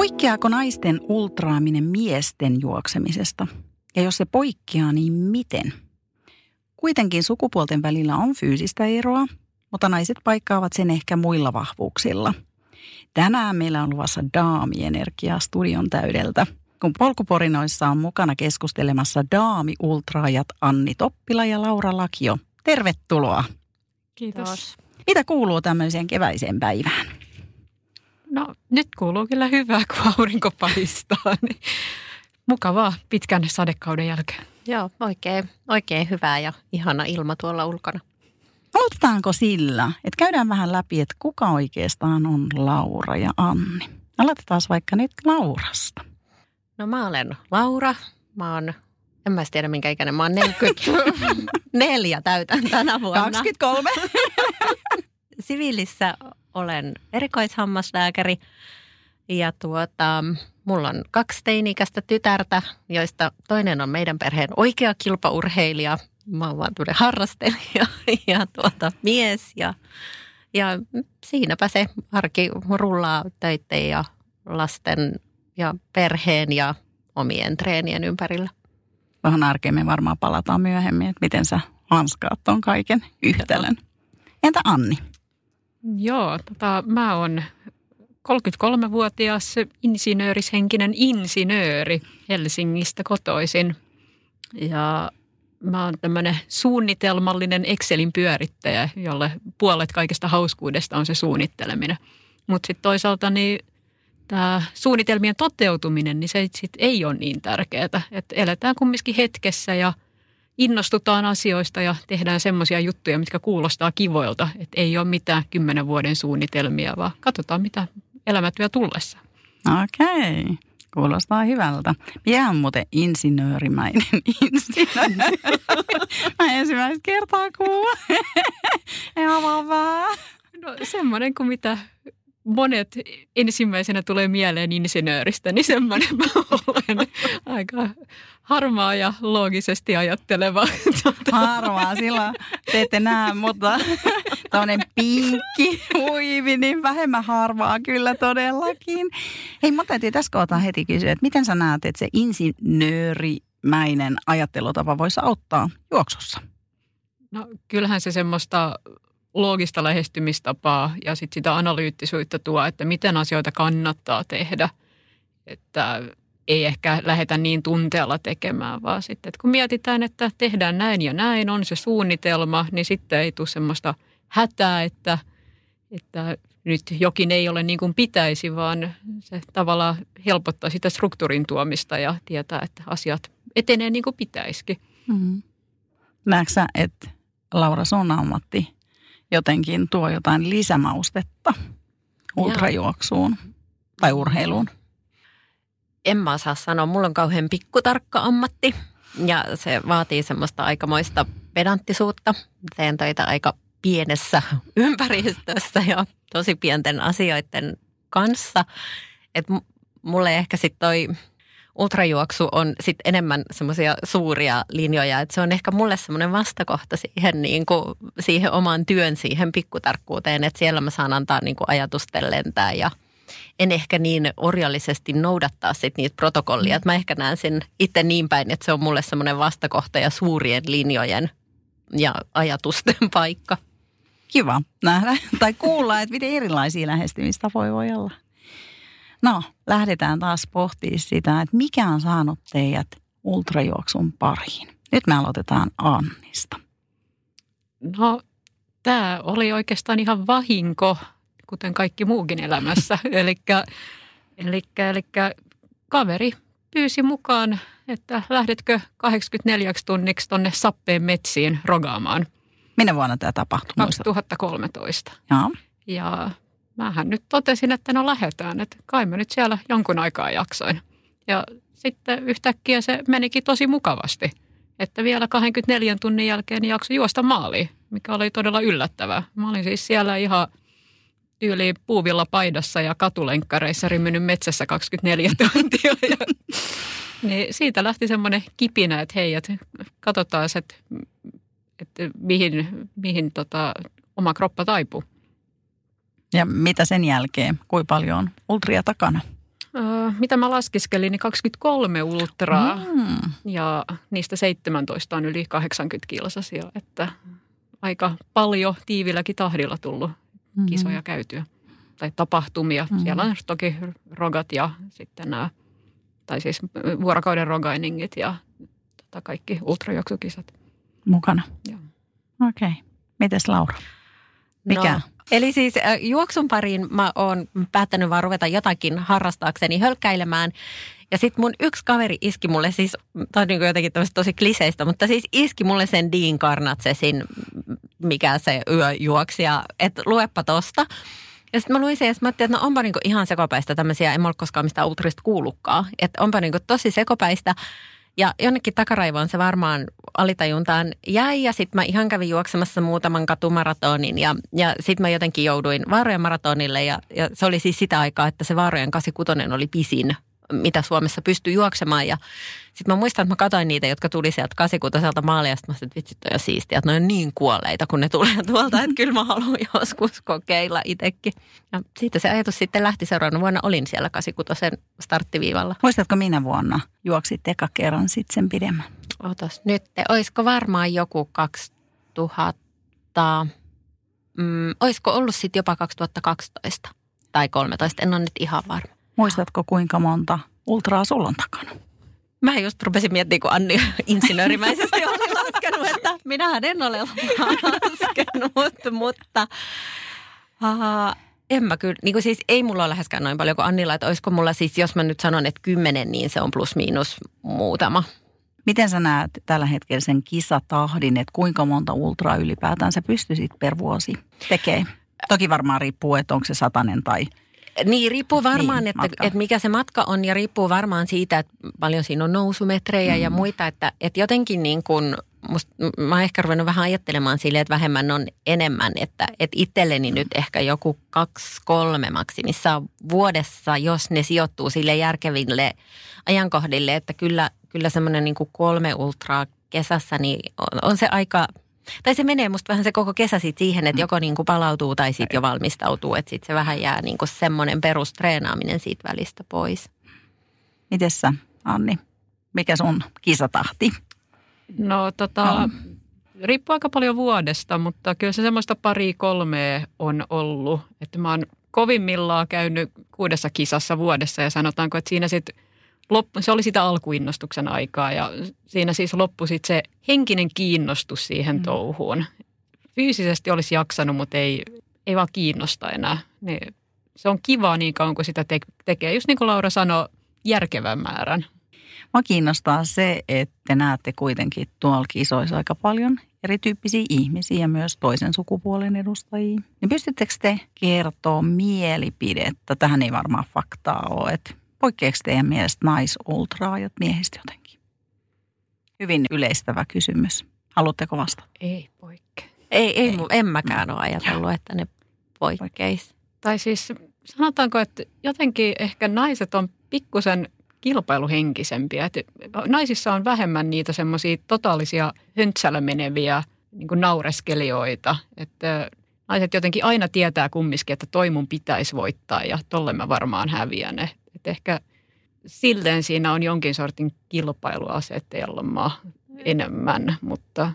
Poikkeaako naisten ultraaminen miesten juoksemisesta? Ja jos se poikkeaa, niin miten? Kuitenkin sukupuolten välillä on fyysistä eroa, mutta naiset paikkaavat sen ehkä muilla vahvuuksilla. Tänään meillä on luvassa daamienergiaa studion täydeltä, kun polkuporinoissa on mukana keskustelemassa daami-ultraajat Anni Toppila ja Laura Lakio. Tervetuloa. Kiitos. Mitä kuuluu tämmöiseen keväiseen päivään? No nyt kuuluu kyllä hyvää, kun aurinko paistaa. Niin mukavaa pitkän sadekauden jälkeen. Joo, oikein, oikein hyvää ja ihana ilma tuolla ulkona. Aloitetaanko sillä, että käydään vähän läpi, että kuka oikeastaan on Laura ja Anni? Aloitetaan vaikka nyt Laurasta. No mä olen Laura. Mä oon, en mä tiedä minkä ikäinen, mä oon 44 täytän tänä vuonna. 23. Siviilissä olen erikoishammaslääkäri ja tuota, mulla on kaksi teini-ikäistä tytärtä, joista toinen on meidän perheen oikea kilpaurheilija. Mä oon vaan harrastelija ja tuota, mies ja, ja siinäpä se arki rullaa töitten ja lasten ja perheen ja omien treenien ympärillä. Vähän arkeen me varmaan palataan myöhemmin, että miten sä hanskaat ton kaiken yhtälön. Entä Anni? Joo, tota, mä oon 33-vuotias insinöörishenkinen insinööri Helsingistä kotoisin. Ja mä oon tämmöinen suunnitelmallinen Excelin pyörittäjä, jolle puolet kaikesta hauskuudesta on se suunnitteleminen. Mutta sitten toisaalta niin tämä suunnitelmien toteutuminen, niin se sit ei ole niin tärkeää. Että eletään kumminkin hetkessä ja – innostutaan asioista ja tehdään semmoisia juttuja, mitkä kuulostaa kivoilta. Että ei ole mitään kymmenen vuoden suunnitelmia, vaan katsotaan, mitä elämä työ tullessa. Okei. Okay. Kuulostaa hyvältä. Jää muuten insinöörimäinen insinööri. Mä ensimmäistä kertaa kuulen. Ihan vaan. No semmoinen kuin mitä monet ensimmäisenä tulee mieleen insinööristä, niin semmoinen mä olen aika harmaa ja loogisesti ajatteleva. Harmaa, silloin te ette näe, mutta tämmöinen pinkki huivi, niin vähemmän harmaa kyllä todellakin. Hei, mä täytyy tässä kohtaa heti kysyä, että miten sä näet, että se insinöörimäinen ajattelutapa voisi auttaa juoksussa? No kyllähän se semmoista loogista lähestymistapaa ja sit sitä analyyttisuutta tuo, että miten asioita kannattaa tehdä. Että ei ehkä lähetä niin tunteella tekemään, vaan sitten, että kun mietitään, että tehdään näin ja näin, on se suunnitelma, niin sitten ei tule semmoista hätää, että, että nyt jokin ei ole niin kuin pitäisi, vaan se tavallaan helpottaa sitä struktuurin tuomista ja tietää, että asiat etenee niin kuin pitäisikin. Mm-hmm. Näetkö että Laura sun ammatti jotenkin tuo jotain lisämaustetta ultrajuoksuun tai urheiluun? En mä saa sanoa, mulla on kauhean pikkutarkka ammatti ja se vaatii semmoista aikamoista pedanttisuutta. Teen töitä aika pienessä ympäristössä ja tosi pienten asioiden kanssa. Et mulle ehkä sitten toi ultrajuoksu on sit enemmän semmoisia suuria linjoja, että se on ehkä mulle semmoinen vastakohta siihen, niin kuin, siihen omaan työn, siihen pikkutarkkuuteen, että siellä mä saan antaa niin kuin ajatusten lentää ja en ehkä niin orjallisesti noudattaa sit niitä protokollia. Että mä ehkä näen sen itse niin päin, että se on mulle semmoinen vastakohta ja suurien linjojen ja ajatusten paikka. Kiva nähdä tai kuulla, että miten erilaisia lähestymistapoja voi olla. No, lähdetään taas pohtimaan sitä, että mikä on saanut teidät ultrajuoksun pariin. Nyt me aloitetaan Annista. No, tämä oli oikeastaan ihan vahinko, kuten kaikki muukin elämässä. eli kaveri pyysi mukaan, että lähdetkö 84 tunniksi tuonne Sappeen metsiin rogaamaan. Minä vuonna tämä tapahtui? 2013. Ja. ja mähän nyt totesin, että no lähetään, että kai mä nyt siellä jonkun aikaa jaksoin. Ja sitten yhtäkkiä se menikin tosi mukavasti, että vielä 24 tunnin jälkeen jakso juosta maaliin, mikä oli todella yllättävää. Mä olin siis siellä ihan tyyliin puuvilla paidassa ja katulenkkareissa rimmennyt metsässä 24 tuntia. Ja, niin siitä lähti semmoinen kipinä, että hei, että katsotaan, että, että mihin, mihin tota, oma kroppa taipuu. Ja mitä sen jälkeen? Kuinka paljon on ultria takana? Öö, mitä mä laskiskelin, niin 23 ultraa mm. ja niistä 17 on yli 80 kilsasia, että aika paljon tiivilläkin tahdilla tullut mm-hmm. kisoja käytyä tai tapahtumia. Mm-hmm. Siellä on toki rogat ja sitten nämä, tai siis vuorokauden rogainingit ja tota kaikki ultrajuoksukisat. Mukana? Joo. Okei. Okay. Mites Laura? Mikä? No, eli siis juoksun pariin mä oon päättänyt vaan ruveta jotakin harrastaakseni hölkkäilemään. Ja sitten mun yksi kaveri iski mulle siis, tämä on niin jotenkin tosi kliseistä, mutta siis iski mulle sen Dean Karnatsesin, mikä se yöjuoksija, että luepa tosta. Ja sitten mä luin sen ja mä ajattelin, että no onpa niinku ihan sekopäistä tämmöisiä, en mä ole koskaan mistään ultrista kuullutkaan. Että onpa niinku tosi sekopäistä. Ja jonnekin takaraivoon se varmaan alitajuntaan jäi ja sitten mä ihan kävin juoksemassa muutaman katumaratonin ja, ja sitten mä jotenkin jouduin Vaarojen maratonille ja, ja se oli siis sitä aikaa, että se Vaarojen 86 oli pisin mitä Suomessa pystyy juoksemaan. Ja sitten mä muistan, että mä katsoin niitä, jotka tuli sieltä kasikutoselta maalia, ja mä että vitsit on jo siistiä, että ne on niin kuolleita, kun ne tulee tuolta, että kyllä mä haluan joskus kokeilla itsekin. Ja siitä se ajatus sitten lähti seuraavana vuonna, olin siellä kasikutosen starttiviivalla. Muistatko minä vuonna juoksit eka kerran sitten sen pidemmän? Otas nyt, olisiko varmaan joku 2000, mm, olisiko ollut sitten jopa 2012 tai 13, en ole nyt ihan varma. Muistatko kuinka monta ultraa sulla on takana? Mä just rupesin miettimään, kun Anni insinöörimäisesti oli laskenut, että minähän en ole laskenut, mutta uh, en mä kyllä, niin kuin siis ei mulla ole läheskään noin paljon kuin Annilla, että olisiko mulla siis, jos mä nyt sanon, että kymmenen, niin se on plus miinus muutama. Miten sä näet tällä hetkellä sen kisatahdin, että kuinka monta ultraa ylipäätään sä pystyisit per vuosi tekee? Toki varmaan riippuu, että onko se satanen tai niin, riippuu varmaan, niin, että, että mikä se matka on ja riippuu varmaan siitä, että paljon siinä on nousumetrejä mm. ja muita, että, että jotenkin niin kuin, musta, mä oon ehkä ruvennut vähän ajattelemaan silleen, että vähemmän on enemmän, että, että itselleni nyt ehkä joku kaksi, kolme maksimissa vuodessa, jos ne sijoittuu sille järkeville ajankohdille, että kyllä, kyllä semmoinen niin kuin kolme ultraa kesässä, niin on, on se aika – tai se menee musta vähän se koko kesä sit siihen, että mm. joko niin kuin palautuu tai sitten jo valmistautuu. Että sitten se vähän jää niin kuin semmoinen perustreenaaminen siitä välistä pois. Mites sä, Anni? Mikä sun kisatahti? No tota, no. riippuu aika paljon vuodesta, mutta kyllä se semmoista pari kolmea on ollut. Että mä oon kovimmillaan käynyt kuudessa kisassa vuodessa ja sanotaanko, että siinä sitten loppu, se oli sitä alkuinnostuksen aikaa ja siinä siis loppui sit se henkinen kiinnostus siihen mm. touhuun. Fyysisesti olisi jaksanut, mutta ei, ei vaan kiinnosta enää. Niin se on kivaa niin kauan kuin sitä te- tekee. Just niin kuin Laura sanoi, järkevän määrän. Mä kiinnostaa se, että näette kuitenkin tuolla kisoissa aika paljon erityyppisiä ihmisiä ja myös toisen sukupuolen edustajia. Niin pystyttekö te kertoa mielipidettä? Tähän ei varmaan faktaa ole, että Poikkeako teidän mielestä naisultraajat miehistä jotenkin? Hyvin yleistävä kysymys. Haluatteko vastata? Ei poikkea. Ei, ei, ei. en mäkään ole ajatellut, että ne poikkeis. Tai siis sanotaanko, että jotenkin ehkä naiset on pikkusen kilpailuhenkisempiä. Että naisissa on vähemmän niitä semmoisia totaalisia höntsällä meneviä niin naureskelijoita. Että naiset jotenkin aina tietää kumminkin, että toi mun pitäisi voittaa ja tolle mä varmaan häviän. Että ehkä silleen siinä on jonkin sortin kilpailuasetelma enemmän, mutta...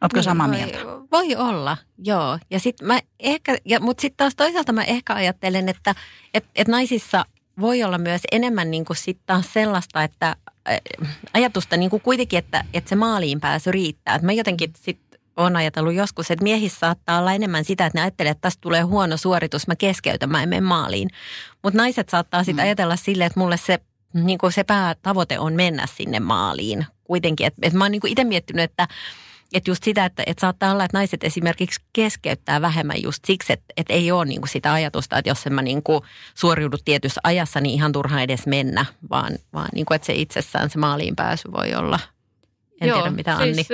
Oletko samaa mieltä? Voi, voi olla, joo. Ja sit mä ehkä, ja, mutta sitten taas toisaalta mä ehkä ajattelen, että et, et naisissa voi olla myös enemmän niin kuin sit taas sellaista, että ajatusta niin kuin kuitenkin, että, että se maaliin pääsy riittää. Et mä jotenkin sit olen ajatellut joskus, että miehissä saattaa olla enemmän sitä, että ne ajattelee, että tästä tulee huono suoritus, mä keskeytän, mä en mene maaliin. Mutta naiset saattaa sitten mm. ajatella silleen, että mulle se, niin se päätavoite on mennä sinne maaliin kuitenkin. Että et mä oon niin itse miettinyt, että että just sitä, että, että saattaa olla, että naiset esimerkiksi keskeyttää vähemmän just siksi, että, että ei ole niin kuin sitä ajatusta, että jos en mä niin kuin suoriudu tietyssä ajassa, niin ihan turha edes mennä, vaan, vaan niin kuin, että se itsessään se maaliin pääsy voi olla. En Joo, tiedä, mitä Anni. Siis,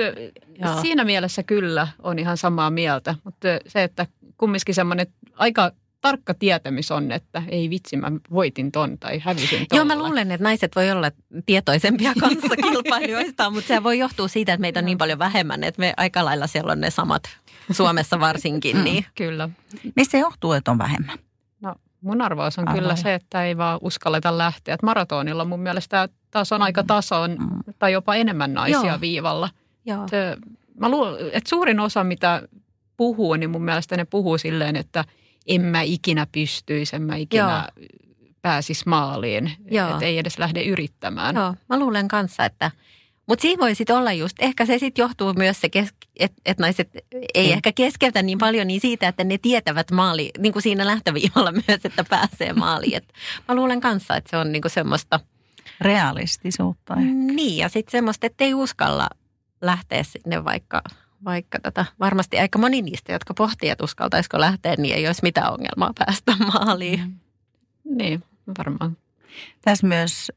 Joo. siinä mielessä kyllä on ihan samaa mieltä, mutta se, että kumminkin semmoinen aika tarkka tietämys on, että ei vitsi, mä voitin ton tai hävisin tolla. Joo, mä luulen, että naiset voi olla tietoisempia kanssa kilpailijoista, mutta se voi johtua siitä, että meitä on niin paljon vähemmän, että me aika lailla siellä on ne samat Suomessa varsinkin. Niin. Kyllä. Mistä se johtuu, että on vähemmän? Mun arvaus on Arvaa. kyllä se, että ei vaan uskalleta lähteä. Et maratonilla mun mielestä taas on aika tason Mm. tai jopa enemmän naisia Joo. viivalla. Joo. Se, mä luulen, että suurin osa, mitä puhuu, niin mun mielestä ne puhuu silleen, että en mä ikinä pystyisi, en mä ikinä pääsisi maaliin. Joo. Että ei edes lähde yrittämään. Joo, mä luulen kanssa, että... Mutta siinä voi sitten olla just, ehkä se sitten johtuu myös se, että et naiset ei Mm. ehkä keskeytä niin paljon niin siitä, että ne tietävät maali, niin kuin siinä lähtöviivalla myös, että pääsee maaliin. Et mä luulen kanssa, että se on niinku semmoista, Realistisuutta. ehkä. niin ja sitten semmoista, että ei uskalla lähteä sinne vaikka, vaikka tota, varmasti aika moni niistä, jotka pohtii, että uskaltaisiko lähteä, niin ei olisi mitään ongelmaa päästä maaliin. Niin, varmaan. Tässä myös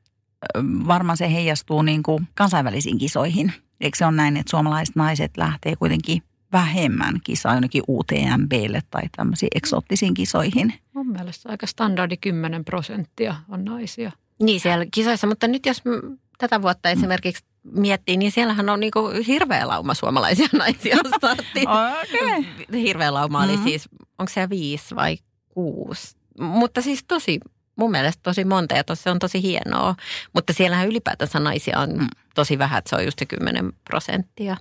varmaan se heijastuu niin kuin kansainvälisiin kisoihin. Eikö se ole näin, että suomalaiset naiset lähtee kuitenkin vähemmän kisaa jonnekin UTMBlle tai tämmöisiin eksoottisiin kisoihin? Mun mielestä aika standardi 10 prosenttia on naisia. Niin siellä kisoissa, mutta nyt jos tätä vuotta esimerkiksi miettii, niin siellähän on niinku hirveä lauma suomalaisia naisia startti. Okei. Hirveä lauma oli Mhm. siis, onko se viisi vai kuusi? Mutta siis tosi, mun mielestä tosi monta ja tos, se on tosi hienoa. Mutta siellähän ylipäätänsä naisia on Mm. tosi vähän, että se on just se 10 prosenttia.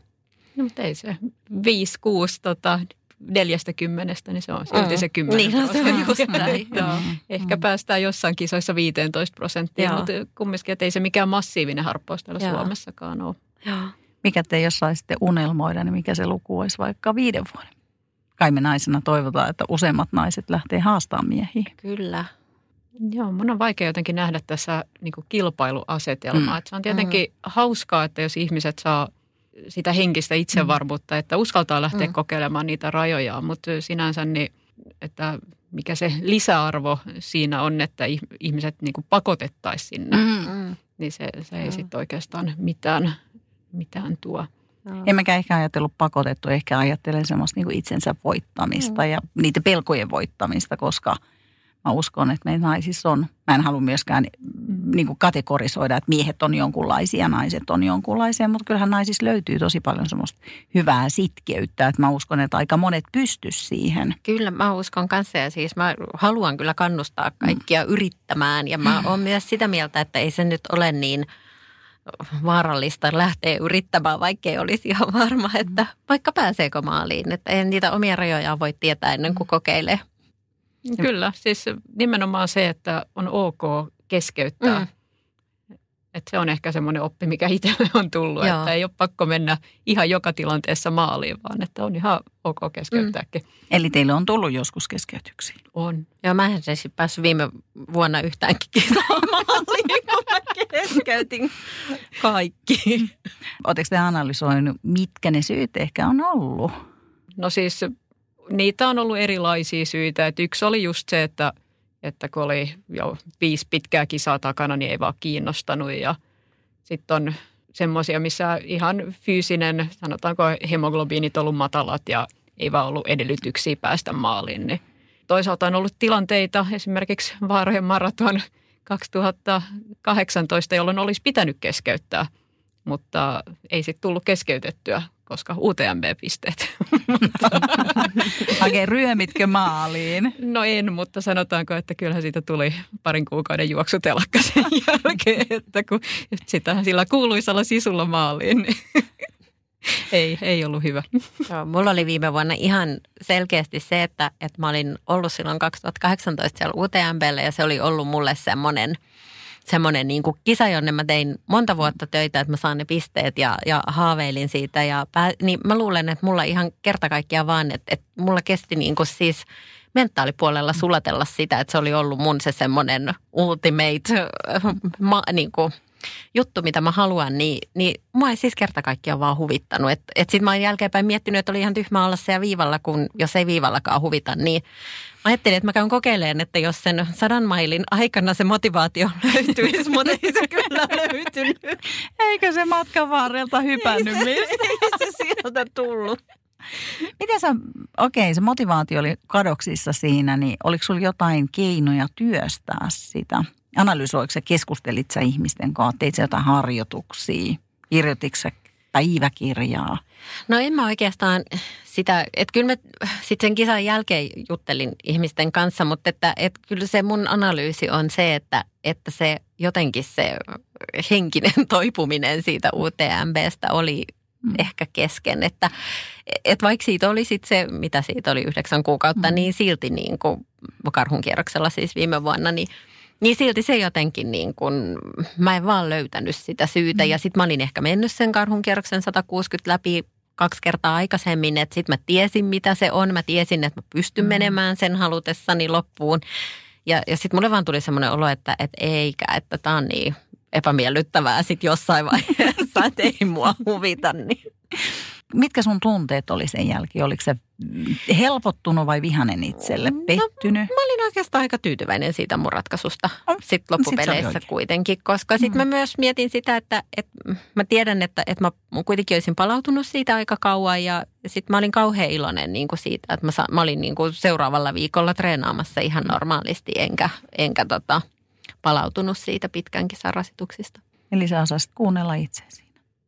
No, mutta ei se 5, 6, tota, neljästä kymmenestä, niin se on silti Mm. se 10 Niin, no se on just näin. Joo. Mm. Ehkä päästään jossain kisoissa 15 prosenttia, mutta kumminkin, että ei se mikään massiivinen harppaus täällä Joo. Suomessakaan ole. Joo. Mikä te jos saisitte unelmoida, niin mikä se luku olisi vaikka viiden vuoden? Kai me naisena toivotaan, että useimmat naiset lähtee haastamaan miehiä. Kyllä. Joo, mun on vaikea jotenkin nähdä tässä niin kilpailuasetelmaa. Mm. Mm. Se on tietenkin mm. hauskaa, että jos ihmiset saa sitä henkistä itsevarmuutta, että uskaltaa lähteä Mm. mm. kokeilemaan niitä rajojaan, mutta sinänsä niin, että mikä se lisäarvo siinä on, että ih- ihmiset niin pakotettaisiin sinne, mm. Mm. niin se, se ei Joo. sitten oikeastaan mitään, mitään tuo. En mäkään ehkä ajatellut pakotettu, ehkä ajattelen semmoista niin itsensä voittamista Mm. ja niitä pelkojen voittamista, koska mä uskon, että meillä naisissa on, mä en halua myöskään niin kuin kategorisoida, että miehet on jonkunlaisia, naiset on jonkunlaisia, mutta kyllähän naisissa löytyy tosi paljon semmoista hyvää sitkeyttä, että mä uskon, että aika monet pystys siihen. Kyllä, mä uskon kanssa ja siis mä haluan kyllä kannustaa kaikkia mm. yrittämään ja mä oon myös sitä mieltä, että ei se nyt ole niin vaarallista lähteä yrittämään, vaikka ei olisi ihan varma, että vaikka pääseekö maaliin. Että ei niitä omia rajojaan voi tietää ennen kuin kokeilee. Kyllä, siis nimenomaan se, että on ok keskeyttää. Mm. Mm. Että se on ehkä semmoinen oppi, mikä itselle on tullut, Joo. että ei ole pakko mennä ihan joka tilanteessa maaliin, vaan että on ihan ok keskeyttääkin. Mm. Eli teille on tullut joskus keskeytyksiä. On. Joo, mä en siis päässyt viime vuonna yhtäänkin kisaan maaliin, kun mä keskeytin kaikki. Oletteko te analysoinut, mitkä ne syyt ehkä on ollut? No siis niitä on ollut erilaisia syitä. Et yksi oli just se, että, että kun oli jo viisi pitkää kisaa takana, niin ei vaan kiinnostanut. Ja sitten on semmoisia, missä ihan fyysinen, sanotaanko hemoglobiinit ollut matalat ja ei vaan ollut edellytyksiä päästä maaliin. Niin toisaalta on ollut tilanteita, esimerkiksi Vaarojen maraton 2018, jolloin olisi pitänyt keskeyttää, mutta ei sitten tullut keskeytettyä, koska UTMB-pisteet. Oikein ryömitkö maaliin? No en, mutta sanotaanko, että kyllähän siitä tuli parin kuukauden juoksutelakka sen jälkeen, että kun sitä sillä kuuluisalla sisulla maaliin, niin ei, ei ollut hyvä. Joo, mulla oli viime vuonna ihan selkeästi se, että, että mä olin ollut silloin 2018 siellä UTMBllä ja se oli ollut mulle semmoinen semmoinen niin kuin kisa, jonne mä tein monta vuotta töitä, että mä saan ne pisteet ja, ja haaveilin siitä. Ja pää, niin mä luulen, että mulla ihan kerta kaikkiaan vaan, että, että mulla kesti niin kuin siis mentaalipuolella sulatella sitä, että se oli ollut mun se semmoinen ultimate, ma, niin kuin, juttu, mitä mä haluan, niin, niin mua ei siis kerta kaikkiaan vaan huvittanut. Että et sitten mä oon jälkeenpäin miettinyt, että oli ihan tyhmä olla siellä viivalla, kun jos ei viivallakaan huvita, niin mä ajattelin, että mä käyn kokeilemaan, että jos sen sadan mailin aikana se motivaatio löytyisi, mutta ei se kyllä löytynyt. Eikö se matkan varrelta hypännyt ei se, mistä? ei se sieltä tullut. Miten sä, okei se motivaatio oli kadoksissa siinä, niin oliko sulla jotain keinoja työstää sitä? Analysoiko sä, keskustelit sä ihmisten kanssa, teit sä jotain harjoituksia, kirjoititko sä päiväkirjaa? No en mä oikeastaan sitä, että kyllä mä sitten sen kisan jälkeen juttelin ihmisten kanssa, mutta että, että kyllä se mun analyysi on se, että, että se jotenkin se henkinen toipuminen siitä UTMBstä oli mm. ehkä kesken. Että, että vaikka siitä oli sit se, mitä siitä oli yhdeksän kuukautta, mm. niin silti niin kuin karhun kierroksella siis viime vuonna, niin niin silti se jotenkin niin kuin, mä en vaan löytänyt sitä syytä. Mm. Ja sitten mä olin ehkä mennyt sen karhun kierroksen 160 läpi kaksi kertaa aikaisemmin, että sitten mä tiesin mitä se on. Mä tiesin, että mä pystyn mm. menemään sen halutessani loppuun. Ja, ja sitten mulle vaan tuli semmoinen olo, että, että eikä, että tämä on niin epämiellyttävää sitten jossain vaiheessa, että ei mua huvita. Niin. Mitkä sun tunteet oli sen jälkeen? Oliko se helpottunut vai vihanen itselle? No, pettynyt? No, mä olin oikeastaan aika tyytyväinen siitä mun ratkaisusta oh, sitten loppupeleissä sit kuitenkin, koska sitten mm. mä myös mietin sitä, että, että mä tiedän, että, että mä kuitenkin olisin palautunut siitä aika kauan ja sitten mä olin kauhean iloinen niin kuin siitä, että mä, mä olin niin kuin seuraavalla viikolla treenaamassa ihan normaalisti enkä, enkä tota, palautunut siitä pitkän kisan rasituksista. Eli sä osasit kuunnella itseäsi.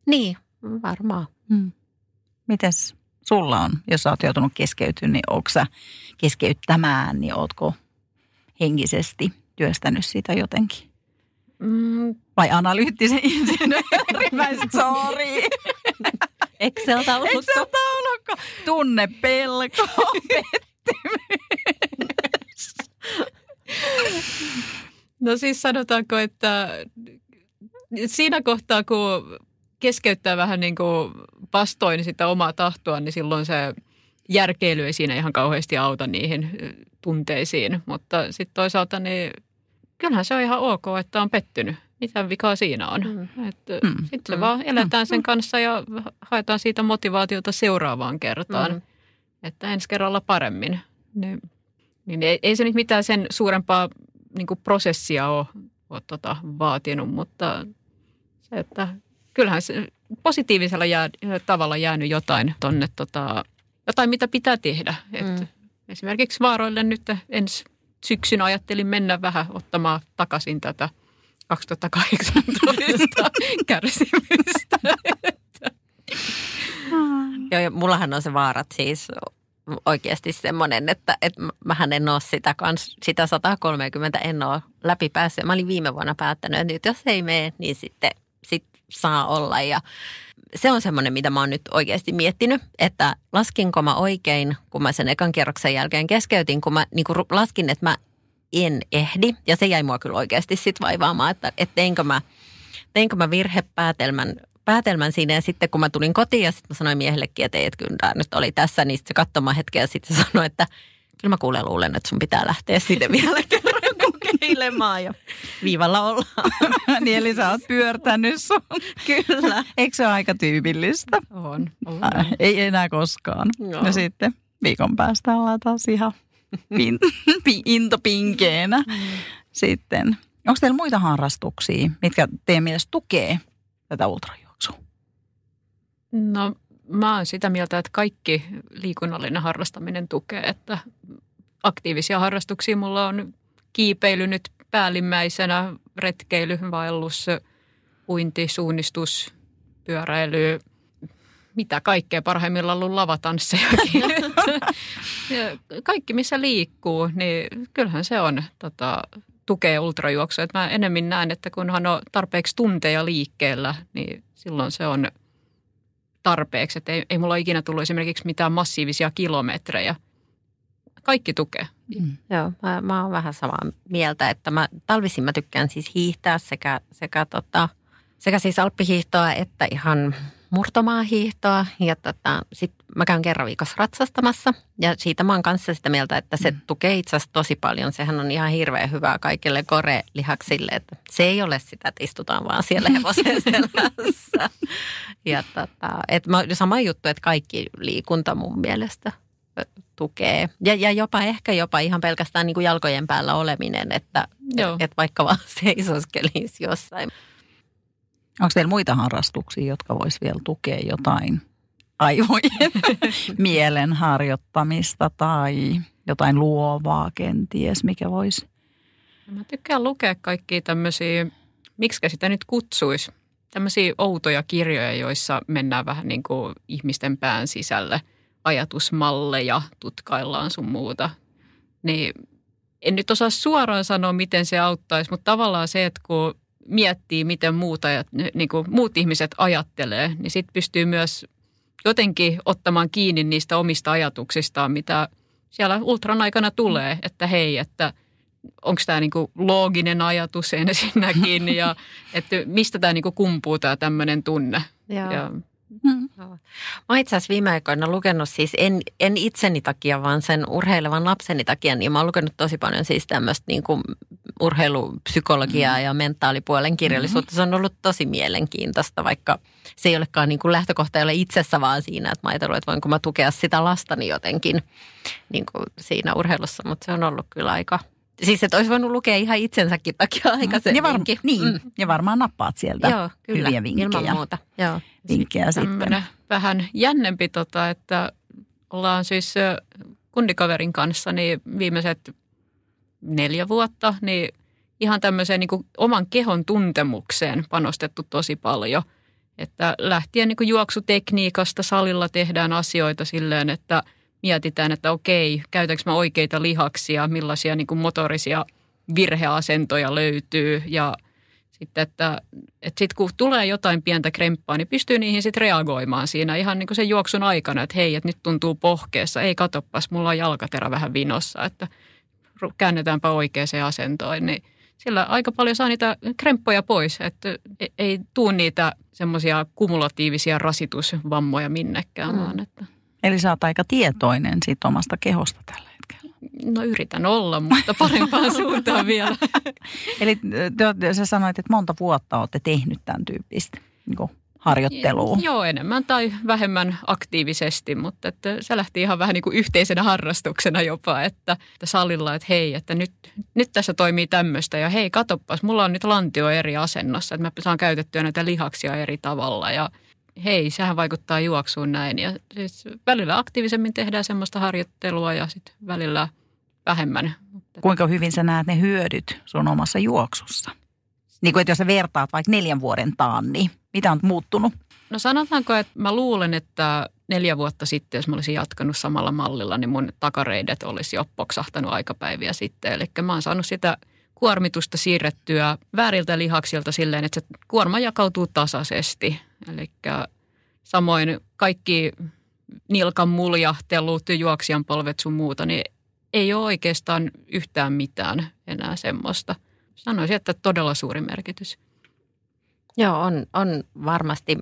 Niin, varmaan. Hmm. Mites sulla on, jos sä oot joutunut keskeytymään, niin onko sä keskeyttämään, niin ootko henkisesti työstänyt sitä jotenkin? Mm. Vai analyyttisen insinööri? sorry. Excel-taulukko. Excel-taulukko. Tunne pelko, No siis sanotaanko, että siinä kohtaa, kun keskeyttää vähän niin kuin vastoin sitä omaa tahtoa, niin silloin se järkeily ei siinä ihan kauheasti auta niihin tunteisiin. Mutta sitten toisaalta niin kyllähän se on ihan ok, että on pettynyt. Mitä vikaa siinä on? Mm. mm. Sitten mm. vaan eletään sen mm. kanssa ja haetaan siitä motivaatiota seuraavaan kertaan. Mm. Että ensi kerralla paremmin. Niin, niin ei, ei se nyt mitään sen suurempaa niin prosessia ole, ole tota, vaatinut, mutta se, että kyllähän se positiivisella jää, tavalla jäänyt jotain tonne, tota, jotain mitä pitää tehdä. Et mm. Esimerkiksi vaaroille nyt ensi syksyn ajattelin mennä vähän ottamaan takaisin tätä 2018 kärsimystä. Joo, ja mullahan on se vaarat siis oikeasti semmoinen, että, että mähän en ole sitä, kans, sitä 130 en ole läpi päässyt. Mä olin viime vuonna päättänyt, että nyt jos ei mene, niin sitten sit saa olla. Ja se on semmoinen, mitä mä oon nyt oikeasti miettinyt, että laskinko mä oikein, kun mä sen ekan kierroksen jälkeen keskeytin, kun mä niin kun laskin, että mä en ehdi. Ja se jäi mua kyllä oikeasti sit vaivaamaan, että, että teinkö, mä, teinkö mä virhepäätelmän päätelmän siinä ja sitten kun mä tulin kotiin ja sitten mä sanoin miehellekin, että ei, että kyllä tämä nyt oli tässä, niin se katsomaan hetkeä ja sitten se sanoi, että kyllä mä kuulen luulen, että sun pitää lähteä sinne vielä kokeilemaan ja viivalla ollaan. niin eli sä oot pyörtänyt sun. Kyllä. Eikö se ole aika tyypillistä? On. on. Äh, ei enää koskaan. Joo. Ja sitten viikon päästä ollaan taas ihan pin, intopinkeenä. Mm. Sitten. Onko teillä muita harrastuksia, mitkä teidän mielestä tukee tätä ultrajuoksua? No mä oon sitä mieltä, että kaikki liikunnallinen harrastaminen tukee, että aktiivisia harrastuksia mulla on kiipeily nyt päällimmäisenä, retkeily, vaellus, uinti, suunnistus, pyöräily, mitä kaikkea parhaimmillaan ollut lavatanssejakin. Kaikki, missä liikkuu, niin kyllähän se on tota, tukee ultrajuoksua. mä enemmän näen, että kunhan on tarpeeksi tunteja liikkeellä, niin silloin se on tarpeeksi. Että ei, ei mulla ikinä tullut esimerkiksi mitään massiivisia kilometrejä. Kaikki tukee. Mm. Joo, mä, mä oon vähän samaa mieltä, että mä talvisin mä tykkään siis hiihtää sekä, sekä, tota, sekä siis alppihiihtoa että ihan murtomaahiihtoa ja tota, sitten mä käyn kerran viikossa ratsastamassa ja siitä mä oon kanssa sitä mieltä, että se mm. tukee itse asiassa tosi paljon. Sehän on ihan hirveän hyvää kaikille kore-lihaksille, että se ei ole sitä, että istutaan vaan siellä hevosen selässä. ja tota, et mä, sama juttu, että kaikki liikunta mun mielestä tukee. Ja, ja jopa ehkä jopa ihan pelkästään niin kuin jalkojen päällä oleminen, että et, et vaikka vaan seisoskelisi jossain. Onko teillä muita harrastuksia, jotka vois vielä tukea jotain aivojen mielen harjoittamista tai jotain luovaa kenties, mikä voisi? Mä tykkään lukea kaikkia tämmöisiä, miksi sitä nyt kutsuisi, tämmöisiä outoja kirjoja, joissa mennään vähän niin kuin ihmisten pään sisälle – ajatusmalleja tutkaillaan sun muuta. Niin en nyt osaa suoraan sanoa, miten se auttaisi, mutta tavallaan se, että kun miettii, miten muut, ajat, niin kuin muut ihmiset ajattelee, niin sitten pystyy myös jotenkin ottamaan kiinni niistä omista ajatuksistaan, mitä siellä ultran aikana tulee, että hei, että onko tämä niinku looginen ajatus ensinnäkin ja että mistä tämä niinku kumpuu tämä tämmöinen tunne. Joo. Ja Mm. Mä oon itse asiassa viime aikoina lukenut siis, en, en itseni takia, vaan sen urheilevan lapseni takia, niin mä oon lukenut tosi paljon siis tämmöistä niin kuin urheilupsykologiaa mm. ja mentaalipuolen kirjallisuutta. Mm. Se on ollut tosi mielenkiintoista, vaikka se ei olekaan niin kuin lähtökohta ei ole itsessä vaan siinä, että mä ajattelin, että voinko mä tukea sitä lastani jotenkin niin kuin siinä urheilussa, mutta se on ollut kyllä aika – Siis että olisi voinut lukea ihan itsensäkin takia aikaisemminkin. Ja, var, niin, mm. ja varmaan nappaat sieltä Joo, kyllä, hyviä vinkkejä. ilman muuta. Joo. Vinkkejä sitten. vähän jännempi, tota, että ollaan siis kundikaverin kanssa niin viimeiset neljä vuotta, niin ihan tämmöiseen niin kuin oman kehon tuntemukseen panostettu tosi paljon. Että lähtien niin kuin juoksutekniikasta salilla tehdään asioita silleen, että – mietitään, että okei, käytänkö mä oikeita lihaksia, millaisia niin kuin motorisia virheasentoja löytyy ja sitten, että, että sitten kun tulee jotain pientä kremppaa, niin pystyy niihin sitten reagoimaan siinä ihan niin kuin sen juoksun aikana, että hei, että nyt tuntuu pohkeessa, ei katoppas, mulla on jalkaterä vähän vinossa, että käännetäänpä oikeaan asentoon, niin sillä aika paljon saa niitä kremppoja pois, että e-, ei tuu niitä semmoisia kumulatiivisia rasitusvammoja minnekään, mm. vaan että Eli sä oot aika tietoinen siitä omasta kehosta tällä hetkellä. No yritän olla, mutta parempaan suuntaan vielä. Eli te, sä sanoit, että monta vuotta olette tehnyt tämän tyyppistä niin harjoittelua. Joo, enemmän tai vähemmän aktiivisesti, mutta että se lähti ihan vähän niin kuin yhteisenä harrastuksena jopa, että, että salilla, että hei, että nyt, nyt tässä toimii tämmöistä ja hei, katoppas, mulla on nyt lantio eri asennossa, että mä saan käytettyä näitä lihaksia eri tavalla ja hei, sehän vaikuttaa juoksuun näin. Ja siis välillä aktiivisemmin tehdään semmoista harjoittelua ja sitten välillä vähemmän. Kuinka hyvin sä näet ne hyödyt sun omassa juoksussa? Niin kuin, että jos sä vertaat vaikka neljän vuoden taan, niin mitä on muuttunut? No sanotaanko, että mä luulen, että neljä vuotta sitten, jos mä olisin jatkanut samalla mallilla, niin mun takareidet olisi jo poksahtanut aikapäiviä sitten. Eli mä oon saanut sitä kuormitusta siirrettyä vääriltä lihaksilta silleen, että se kuorma jakautuu tasaisesti. Eli samoin kaikki nilkan muljahtelut, juoksijan polvet sun muuta, niin ei ole oikeastaan yhtään mitään enää semmoista. Sanoisin, että todella suuri merkitys. Joo, on, on varmasti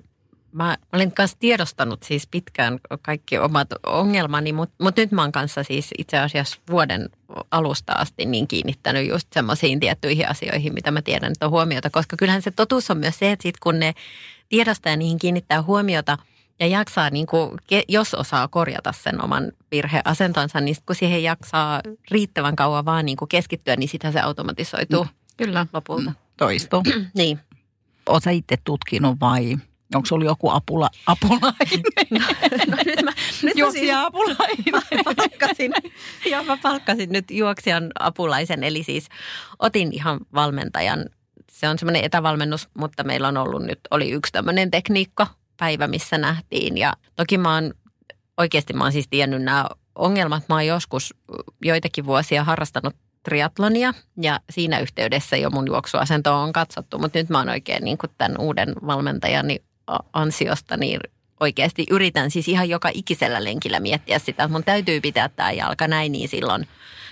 Mä olen kanssa tiedostanut siis pitkään kaikki omat ongelmani, mutta, mutta nyt mä oon kanssa siis itse asiassa vuoden alusta asti niin kiinnittänyt just semmoisiin tiettyihin asioihin, mitä mä tiedän, että on huomiota. Koska kyllähän se totuus on myös se, että sit kun ne tiedostaa ja niihin kiinnittää huomiota ja jaksaa, niin kuin, jos osaa korjata sen oman virheasentonsa, niin kun siihen jaksaa riittävän kauan vaan niin kuin keskittyä, niin sitä se automatisoituu. Mm. Kyllä. Lopulta. Mm. Toistuu. niin. Oletko itse tutkinut vai Onko sulla joku apula, apulainen? No, no nyt mä, nyt juoksija siis, apulainen. Mä palkkasin, joo, mä palkkasin nyt juoksijan apulaisen, eli siis otin ihan valmentajan. Se on semmoinen etävalmennus, mutta meillä on ollut nyt, oli yksi tämmöinen tekniikka päivä, missä nähtiin. Ja toki mä oon, oikeasti mä oon siis tiennyt nämä ongelmat. Mä oon joskus joitakin vuosia harrastanut triatlonia ja siinä yhteydessä jo mun juoksuasento on katsottu, mutta nyt mä oon oikein niin kuin tämän uuden valmentajani ansiosta niin oikeasti yritän siis ihan joka ikisellä lenkillä miettiä sitä, että mun täytyy pitää tämä jalka näin, niin silloin,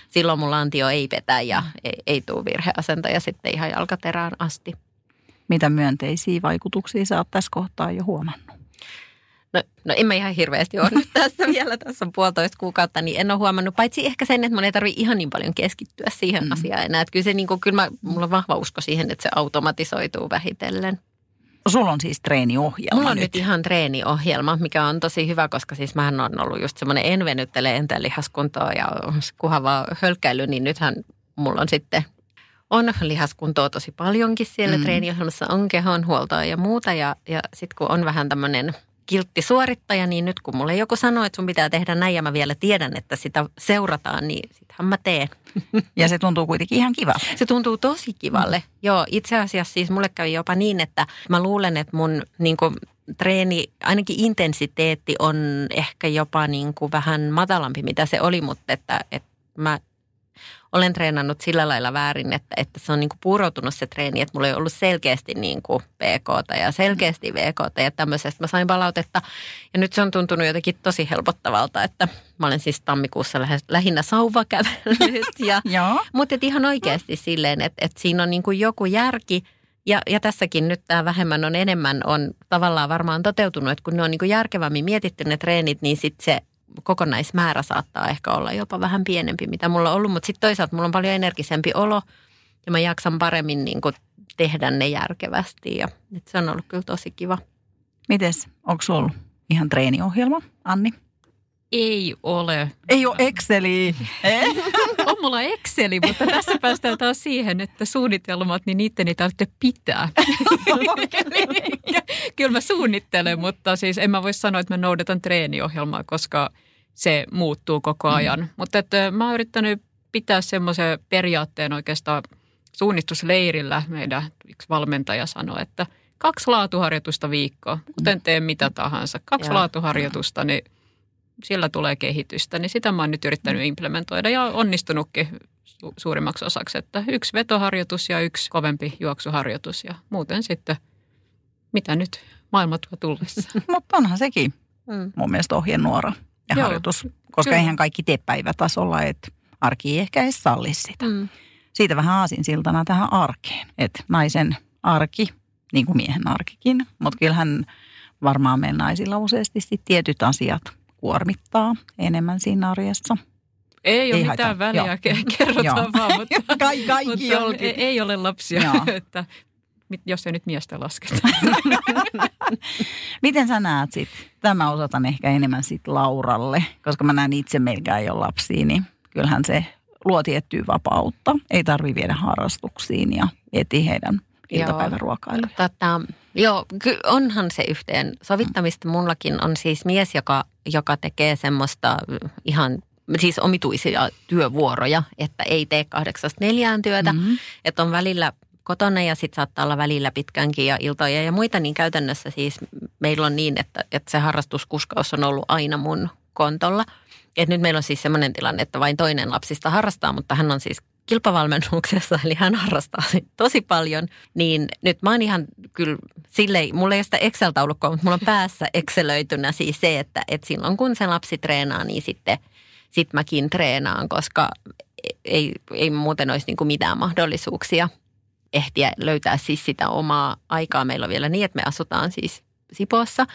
silloin mun lantio ei petä ja ei, ei tule virheasentoja sitten ihan jalkaterään asti. Mitä myönteisiä vaikutuksia sä oot tässä kohtaa jo huomannut? No, no en mä ihan hirveästi ole nyt tässä vielä, tässä on puolitoista kuukautta, niin en ole huomannut, paitsi ehkä sen, että mun ei tarvitse ihan niin paljon keskittyä siihen mm. asiaan enää. Että kyllä se niin kuin, kyllä mä, mulla on vahva usko siihen, että se automatisoituu vähitellen. Sulla on siis treeniohjelma Mulla on nyt. nyt ihan treeniohjelma, mikä on tosi hyvä, koska siis mähän on ollut just semmoinen en venyttele entä lihaskuntoa ja kuhavaa hölkkäily, niin nythän mulla on sitten on lihaskuntoa tosi paljonkin siellä mm. treeniohjelmassa, on kehonhuoltoa ja muuta. Ja, ja sitten kun on vähän tämmöinen kiltti suorittaja, niin nyt kun mulle joku sanoo, että sun pitää tehdä näin ja mä vielä tiedän, että sitä seurataan, niin sittenhän mä teen. Ja se tuntuu kuitenkin ihan kiva. Se tuntuu tosi kivalle. Mm. Joo, itse asiassa siis mulle kävi jopa niin, että mä luulen, että mun niin kuin, treeni, ainakin intensiteetti on ehkä jopa niin kuin vähän matalampi, mitä se oli, mutta että, että mä olen treenannut sillä lailla väärin, että, että se on niin kuin puuroutunut se treeni, että mulla ei ollut selkeästi niin kuin PK ja selkeästi VK ja tämmöisestä mä sain palautetta. Ja nyt se on tuntunut jotenkin tosi helpottavalta, että mä olen siis tammikuussa lähes, lähinnä sauva kävellyt. Ja, mutta ihan oikeasti silleen, että, että siinä on niin kuin joku järki, ja, ja tässäkin nyt tämä vähemmän on enemmän on tavallaan varmaan toteutunut, että kun ne on niin kuin järkevämmin mietitty ne treenit, niin sitten se kokonaismäärä saattaa ehkä olla jopa vähän pienempi, mitä mulla on ollut. Mutta sitten toisaalta mulla on paljon energisempi olo ja mä jaksan paremmin niin kuin tehdä ne järkevästi. Ja se on ollut kyllä tosi kiva. Mites, onko sulla ihan treeniohjelma, Anni? Ei ole. Ei ole Exceli. on mulla Exceli, mutta tässä päästään taas siihen, että suunnitelmat, niin niiden ei tarvitse pitää. Kyllä mä suunnittelen, mutta siis en mä voi sanoa, että mä noudatan treeniohjelmaa, koska se muuttuu koko mm. ajan. Mm. Mutta että mä oon yrittänyt pitää semmoisen periaatteen oikeastaan suunnistusleirillä. Meidän yksi valmentaja sanoi, että kaksi laatuharjoitusta viikkoa, kuten teen mitä tahansa. Kaksi laatuharjoitusta, niin sillä tulee kehitystä, niin sitä mä oon nyt yrittänyt implementoida ja onnistunutkin su- suurimmaksi osaksi, että yksi vetoharjoitus ja yksi kovempi juoksuharjoitus ja muuten sitten mitä nyt maailma tuo tullessa. Mutta onhan sekin mm. mun mielestä ohjenuora ja Joo, harjoitus, koska kyllä. eihän kaikki tee päivätasolla, että arki ei ehkä edes salli sitä. Mm. Siitä vähän aasinsiltana tähän arkeen, että naisen arki, niin kuin miehen arkikin, mutta kyllähän varmaan meidän naisilla useasti tietyt asiat – kuormittaa enemmän siinä arjessa. Ei ole ei mitään haita. väliä, Joo. kerrotaan vaan, mutta, Ka- kaikki mutta ei, ei ole lapsia, että jos ei nyt miestä lasketa. Miten sä näet sit? Tämä osoitan ehkä enemmän sit Lauralle, koska mä näen itse ei ole lapsia, niin kyllähän se luo tiettyä vapautta. Ei tarvi viedä harrastuksiin ja eti heidän iltapäiväruokailuja. Tota, joo, onhan se yhteen sovittamista. Mullakin on siis mies, joka, joka tekee semmoista ihan siis omituisia työvuoroja, että ei tee kahdeksasta neljään työtä, mm-hmm. että on välillä kotona ja sitten saattaa olla välillä pitkänkin ja iltoja ja muita, niin käytännössä siis meillä on niin, että, että se harrastuskuskaus on ollut aina mun kontolla. Et nyt meillä on siis sellainen tilanne, että vain toinen lapsista harrastaa, mutta hän on siis kilpavalmennuksessa, eli hän harrastaa tosi paljon, niin nyt mä oon ihan kyllä silleen, mulla ei ole sitä Excel-taulukkoa, mutta mulla on päässä Excelöitynä siis se, että, että silloin kun se lapsi treenaa, niin sitten sit mäkin treenaan, koska ei, ei muuten olisi niin kuin mitään mahdollisuuksia ehtiä löytää siis sitä omaa aikaa. Meillä on vielä niin, että me asutaan siis Sipoossa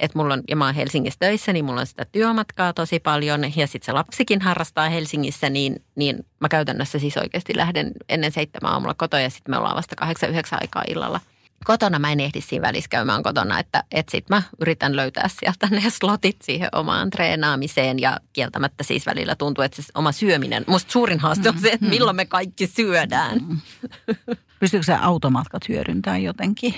että mulla on, ja mä oon Helsingissä töissä, niin mulla on sitä työmatkaa tosi paljon. Ja sitten se lapsikin harrastaa Helsingissä, niin, niin mä käytännössä siis oikeasti lähden ennen seitsemän aamulla kotoa ja sitten me ollaan vasta kahdeksan, yhdeksän aikaa illalla kotona mä en ehdi siinä välissä käymään kotona, että, että sit mä yritän löytää sieltä ne slotit siihen omaan treenaamiseen ja kieltämättä siis välillä tuntuu, että se oma syöminen, musta suurin haaste on se, että milloin me kaikki syödään. Pystyykö se automatkat hyödyntämään jotenkin?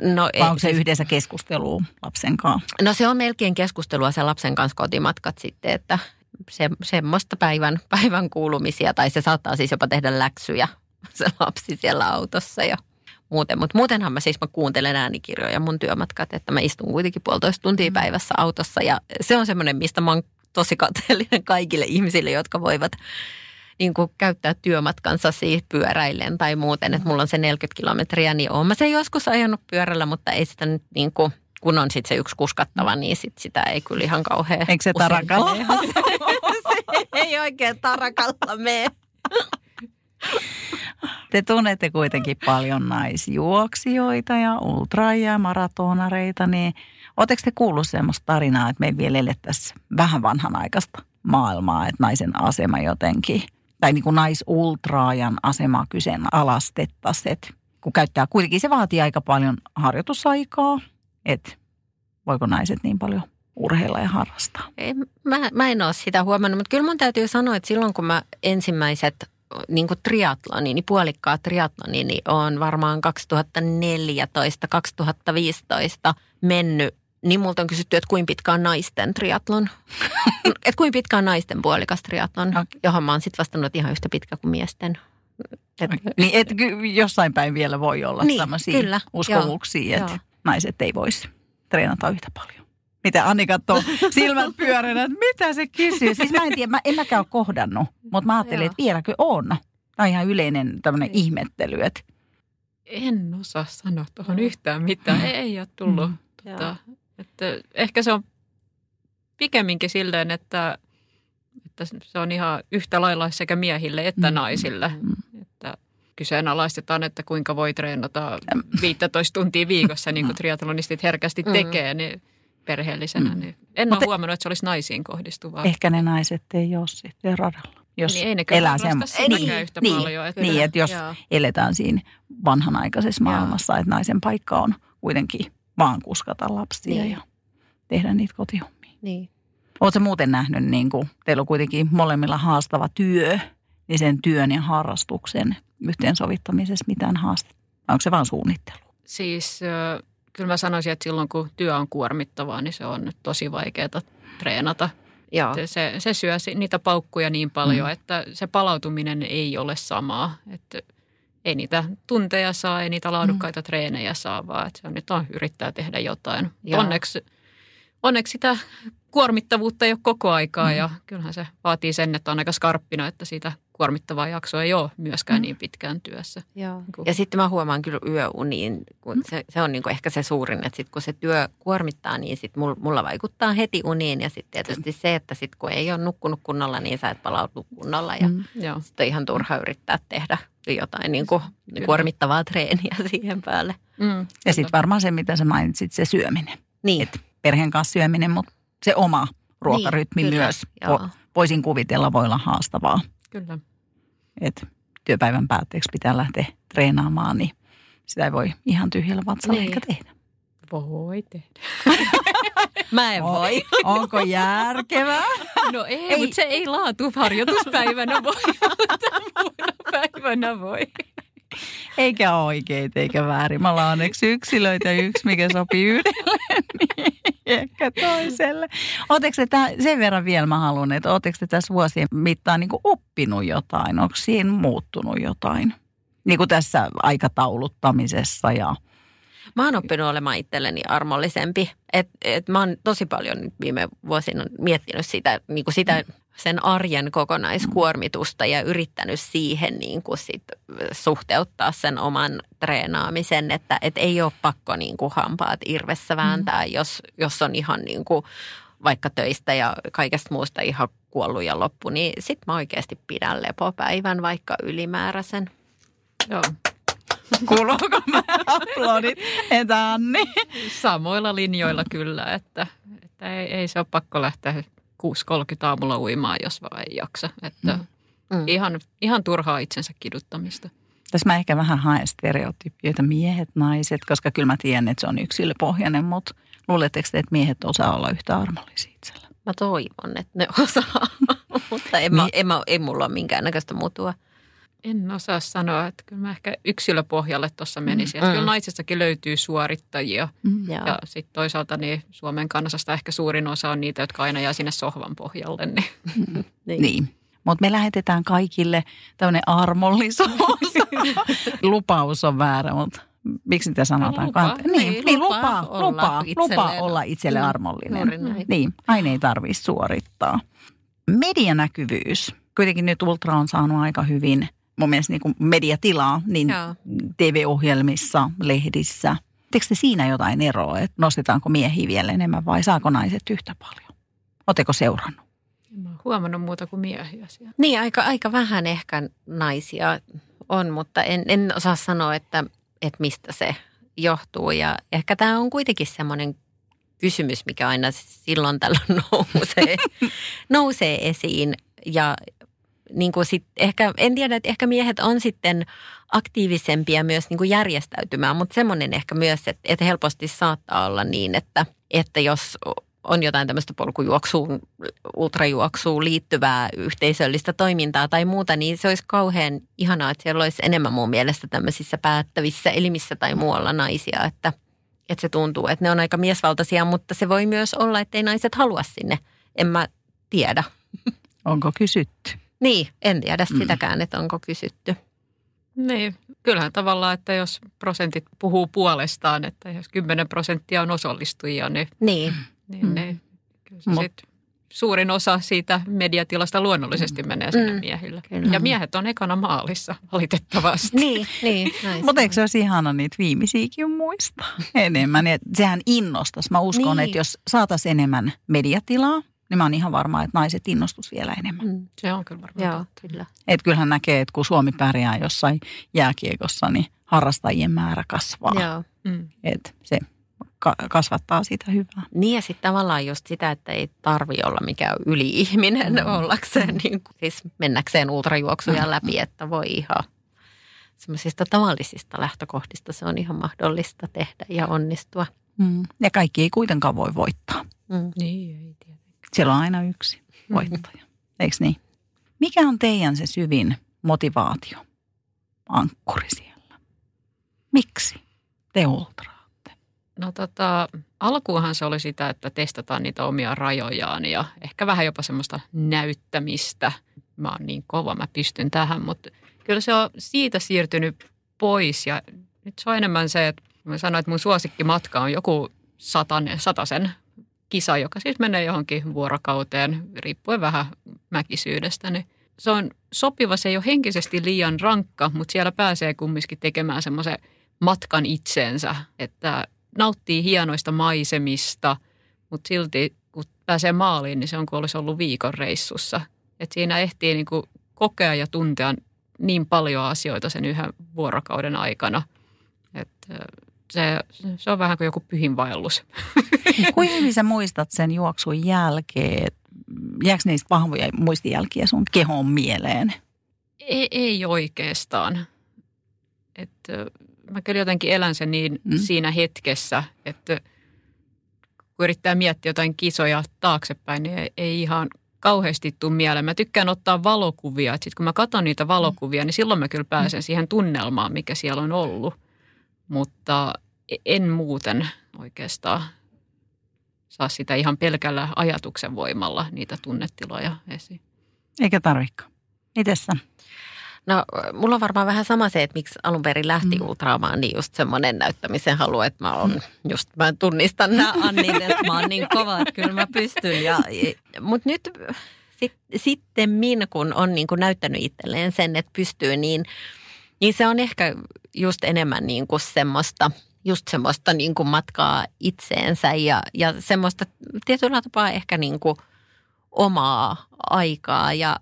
No, Vai onko se siis, yhdessä keskustelua lapsen kanssa? No se on melkein keskustelua se lapsen kanssa kotimatkat sitten, että se, semmoista päivän, päivän kuulumisia, tai se saattaa siis jopa tehdä läksyjä se lapsi siellä autossa ja muuten. Mutta muutenhan mä siis mä kuuntelen äänikirjoja mun työmatkat, että mä istun kuitenkin puolitoista tuntia mm. päivässä autossa ja se on semmoinen, mistä mä oon tosi kateellinen kaikille ihmisille, jotka voivat niin kuin käyttää työmatkansa siitä pyöräillen tai muuten, että mulla on se 40 kilometriä, niin oon mä se joskus ajanut pyörällä, mutta ei sitä nyt niin kuin, kun on sitten se yksi kuskattava, niin sit sitä ei kyllä ihan kauhean Eikö se tarakalla? se ei oikein tarakalla mene. Te tunnette kuitenkin paljon naisjuoksijoita ja ultra- ja maratonareita, niin Oletteko te kuullut sellaista tarinaa, että me vielä elettäisiin vähän vanhanaikaista maailmaa, että naisen asema jotenkin, tai niin kuin naisultraajan asemaa kyseenalaistettaisiin, kun käyttää kuitenkin, se vaatii aika paljon harjoitusaikaa, että voiko naiset niin paljon urheilla ja harrastaa? Ei, mä, mä en ole sitä huomannut, mutta kyllä mun täytyy sanoa, että silloin kun mä ensimmäiset niin kuin triatloni, niin puolikkaat triatloni, niin on varmaan 2014-2015 mennyt niin multa on kysytty, että kuinka pitkä on naisten triatlon. että kuinka pitkä on naisten puolikas triatlon, okay. johon mä oon sitten vastannut että ihan yhtä pitkä kuin miesten. Et, okay. Niin, et jossain päin vielä voi olla niin, tämmöisiä kyllä, uskomuksia, että naiset ei voisi treenata yhtä paljon. Mitä Anni katsoo silmät pyöränä, että mitä se kysyy. Siis mä en tiedä, mä en mäkään ole kohdannut, mutta mä ajattelin, että vieläkö on. Tämä on ihan yleinen tämmöinen niin. ihmettely, että en osaa sanoa tuohon yhtään mitään. Ei, ei ole tullut. Mm. Tota, että ehkä se on pikemminkin silleen, että, että se on ihan yhtä lailla sekä miehille että mm. naisille. Mm. Että kyseenalaistetaan, että kuinka voi treenata 15 tuntia viikossa, niin kuin triatlonistit herkästi mm. tekee, niin perheellisenä. Mm. Niin en Mutta ole huomannut, että se olisi naisiin kohdistuvaa. Ehkä ne naiset ei ole sitten radalla. Jos niin, ei elää sen, niin, yhtä niin, paljon. Että, niin, että jos joo. eletään siinä vanhanaikaisessa maailmassa, joo. että naisen paikka on kuitenkin vaan kuskata lapsia niin. ja tehdä niitä kotihommia. Niin. Oletko muuten nähnyt, niin kuin, teillä on kuitenkin molemmilla haastava työ, niin sen työn ja harrastuksen yhteensovittamisessa mitään haastetta? Onko se vain suunnittelu? Siis kyllä mä sanoisin, että silloin kun työ on kuormittavaa, niin se on tosi vaikeaa treenata. Joo. Se, se syö niitä paukkuja niin paljon, mm. että se palautuminen ei ole samaa. Että ei niitä tunteja saa, ei niitä laadukkaita mm. treenejä saa, vaan että se on nyt on yrittää tehdä jotain. Onneksi onneksi sitä kuormittavuutta ei ole koko aikaa mm. ja kyllähän se vaatii sen, että on aika skarppina, että siitä kuormittavaa jaksoa ei ole myöskään mm. niin pitkään työssä. Joo. Niin ja sitten mä huomaan kyllä yöuniin, kun mm. se, se on niin ehkä se suurin, että sitten kun se työ kuormittaa, niin sitten mulla vaikuttaa heti uniin ja sitten tietysti se, että sitten kun ei ole nukkunut kunnolla, niin sä et palautu kunnolla ja mm. sitten on ihan turha yrittää tehdä jotain niin kuin kuormittavaa treeniä siihen päälle. Mm. Ja sitten varmaan se, mitä sä mainitsit, se syöminen. Niin. Et perheen kanssa syöminen, mutta se oma ruokarytmi niin, kyllä, myös. Joo. Voisin kuvitella voi olla haastavaa. Kyllä. Et työpäivän päätteeksi pitää lähteä treenaamaan, niin sitä ei voi ihan tyhjällä vatsalla niin. ehkä tehdä. Voi tehdä. Mä en voi. Onko järkevää? No ei, ei. mutta se ei laatu harjoituspäivänä voi, mutta muuna päivänä voi. Eikä oikein eikä väärin. Me ollaan onneksi yksilöitä yksi, mikä sopii yhdelle, niin ehkä toiselle. Oletteko te tämän, sen verran vielä mä haluan, että oletteko te tässä vuosien mittaan niin oppinut jotain? Onko siinä muuttunut jotain? Niin kuin tässä aikatauluttamisessa ja... Mä oon oppinut olemaan itselleni armollisempi. Et, et mä oon tosi paljon viime vuosina miettinyt sitä, niin kuin sitä sen arjen kokonaiskuormitusta ja yrittänyt siihen niin kuin sit suhteuttaa sen oman treenaamisen, että et ei ole pakko niin kuin hampaat irvessä vääntää, mm. jos, jos on ihan niin kuin vaikka töistä ja kaikesta muusta ihan kuollut ja loppu, niin sitten mä oikeasti pidän lepopäivän vaikka ylimääräisen. Joo. Kuuluuko mä aplodit, että Anni? Samoilla linjoilla kyllä, että, että ei, ei se ole pakko lähteä 6.30 aamulla uimaan, jos vaan ei jaksa. Että mm. mm. Ihan, ihan turhaa itsensä kiduttamista. Tässä mä ehkä vähän haen stereotypioita, miehet, naiset, koska kyllä mä tiedän, että se on yksilöpohjainen, mutta luuletteko te, että miehet osaa olla yhtä armollisia itsellä? Mä toivon, että ne osaa, mutta en, mä, en mä, ei mulla ole minkäännäköistä mutua. En osaa sanoa, että kyllä mä ehkä yksilöpohjalle tuossa menisin. Mm. Kyllä naisissakin löytyy suorittajia mm. ja sitten toisaalta niin Suomen kansasta ehkä suurin osa on niitä, jotka aina jää sinne sohvan pohjalle. Niin. Mm. niin. niin. Mutta me lähetetään kaikille tämmöinen armollisuus. Lupaus on väärä, mutta miksi niitä sanotaan? No, lupa. Niin, niin, niin lupa, lupa, lupa, lupa olla itselle mm. armollinen. Niin, aina ei tarvitse suorittaa. Medianäkyvyys. Kuitenkin nyt Ultra on saanut aika hyvin – mun mielestä niin kuin mediatilaa, niin Joo. TV-ohjelmissa, lehdissä. Teekö te siinä jotain eroa, että nostetaanko miehiä vielä enemmän vai saako naiset yhtä paljon? Oletteko seurannut? En mä ole huomannut muuta kuin miehiä siellä. Niin, aika, aika vähän ehkä naisia on, mutta en, en osaa sanoa, että, että mistä se johtuu. Ja ehkä tämä on kuitenkin semmoinen kysymys, mikä aina silloin tällöin nousee, nousee esiin. Ja niin kuin sit ehkä, en tiedä, että ehkä miehet on sitten aktiivisempia myös niin kuin järjestäytymään, mutta semmoinen ehkä myös, että, että helposti saattaa olla niin, että, että jos on jotain tämmöistä polkujuoksuun, ultrajuoksuun liittyvää yhteisöllistä toimintaa tai muuta, niin se olisi kauhean ihanaa, että siellä olisi enemmän mun mielestä tämmöisissä päättävissä elimissä tai muualla naisia, että, että se tuntuu, että ne on aika miesvaltaisia, mutta se voi myös olla, että ei naiset halua sinne. En mä tiedä. Onko kysytty? Niin, en tiedä mm. sitäkään, että onko kysytty. Niin, kyllähän tavallaan, että jos prosentit puhuu puolestaan, että jos 10 prosenttia on osallistujia, niin, niin. niin, mm. niin kyllä se Mut. sit suurin osa siitä mediatilasta luonnollisesti mm. menee sinne mm. miehille. Kyllä. Ja miehet on ekana maalissa, valitettavasti. niin, niin. Mutta eikö se olisi ihana niitä viimeisiäkin muistaa enemmän? Ja sehän innostaisi. Mä uskon, niin. että jos saataisiin enemmän mediatilaa, niin mä oon ihan varma, että naiset innostus vielä enemmän. Mm. Se on kyllä varmaan Joo, kyllä. Et kyllähän näkee, että kun Suomi pärjää jossain jääkiekossa, niin harrastajien määrä kasvaa. Joo. Mm. Et se ka- kasvattaa sitä hyvää. Niin ja sitten tavallaan just sitä, että ei tarvi olla mikään yli-ihminen mm. ollakseen, niin kuin, siis mennäkseen ultrajuoksuja mm. läpi, että voi ihan semmoisista tavallisista lähtökohdista se on ihan mahdollista tehdä ja onnistua. Mm. Ja kaikki ei kuitenkaan voi voittaa. Mm. Niin, ei tiedä. Siellä on aina yksi voittaja, mm-hmm. eikö niin? Mikä on teidän se syvin motivaatio, ankkuri siellä? Miksi te ultraatte? No tota, alkuunhan se oli sitä, että testataan niitä omia rajojaan ja ehkä vähän jopa semmoista näyttämistä. Mä oon niin kova, mä pystyn tähän, mutta kyllä se on siitä siirtynyt pois ja nyt se on enemmän se, että mä sanoin, että mun suosikkimatka on joku satanen, satasen kisa, joka siis menee johonkin vuorokauteen, riippuen vähän mäkisyydestä, niin se on sopiva, se ei ole henkisesti liian rankka, mutta siellä pääsee kumminkin tekemään semmoisen matkan itseensä, että nauttii hienoista maisemista, mutta silti kun pääsee maaliin, niin se on kuin olisi ollut viikon reissussa. Et siinä ehtii niin kuin kokea ja tuntea niin paljon asioita sen yhden vuorokauden aikana. Että se, se on vähän kuin joku pyhinvaellus. Kuinka hyvin sä muistat sen juoksun jälkeen? Jääkö niistä vahvoja muistijälkiä sun kehon mieleen? Ei, ei oikeastaan. Että mä kyllä jotenkin elän sen niin mm. siinä hetkessä, että kun yrittää miettiä jotain kisoja taaksepäin, niin ei, ei ihan kauheasti tule mieleen. Mä tykkään ottaa valokuvia. Sitten kun mä katson niitä valokuvia, niin silloin mä kyllä pääsen mm. siihen tunnelmaan, mikä siellä on ollut. Mutta en muuten oikeastaan saa sitä ihan pelkällä ajatuksen voimalla niitä tunnetiloja esiin. Eikä tarvikaan. Mites sä? No mulla on varmaan vähän sama se, että miksi alun perin lähti mm. ultraamaan, niin just semmoinen näyttämisen halu, että mä on mm. just, mä tunnistan nämä Annin, että mä oon niin kova, että kyllä mä pystyn. Ja, mutta nyt sit, sitten min, kun on niin kuin näyttänyt itselleen sen, että pystyy, niin, niin se on ehkä just enemmän niin kuin semmoista – just semmoista niin kuin matkaa itseensä ja, ja semmoista tietyllä tapaa ehkä niin kuin omaa aikaa. Ja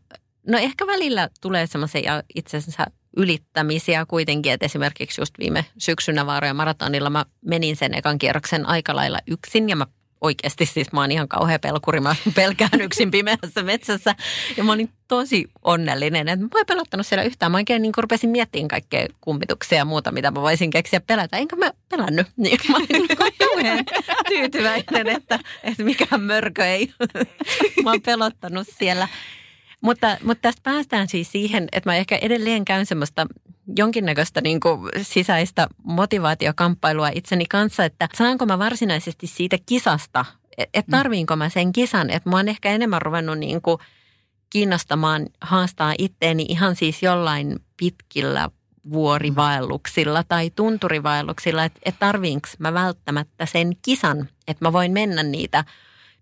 no ehkä välillä tulee semmoisia itsensä ylittämisiä kuitenkin, että esimerkiksi just viime syksynä Vaaroja maratonilla mä menin sen ekan kierroksen aika lailla yksin ja mä oikeasti siis mä oon ihan kauhea pelkuri. Mä pelkään yksin pimeässä metsässä. Ja mä olin tosi onnellinen, että mä en pelottanut siellä yhtään. Mä oikein niin rupesin miettimään kaikkea kummituksia ja muuta, mitä mä voisin keksiä pelätä. Enkä mä pelännyt. Niin mä olin niin tyytyväinen, että, että mikään mörkö ei. mä oon pelottanut siellä. Mutta, mutta tästä päästään siis siihen, että mä ehkä edelleen käyn semmoista jonkinnäköistä niin kuin sisäistä motivaatiokamppailua itseni kanssa, että saanko mä varsinaisesti siitä kisasta, että mm. tarviinko mä sen kisan, että mä oon ehkä enemmän ruvennut niin kuin kiinnostamaan haastaa itteeni ihan siis jollain pitkillä vuorivaelluksilla tai tunturivaelluksilla, että, että tarviinko mä välttämättä sen kisan, että mä voin mennä niitä –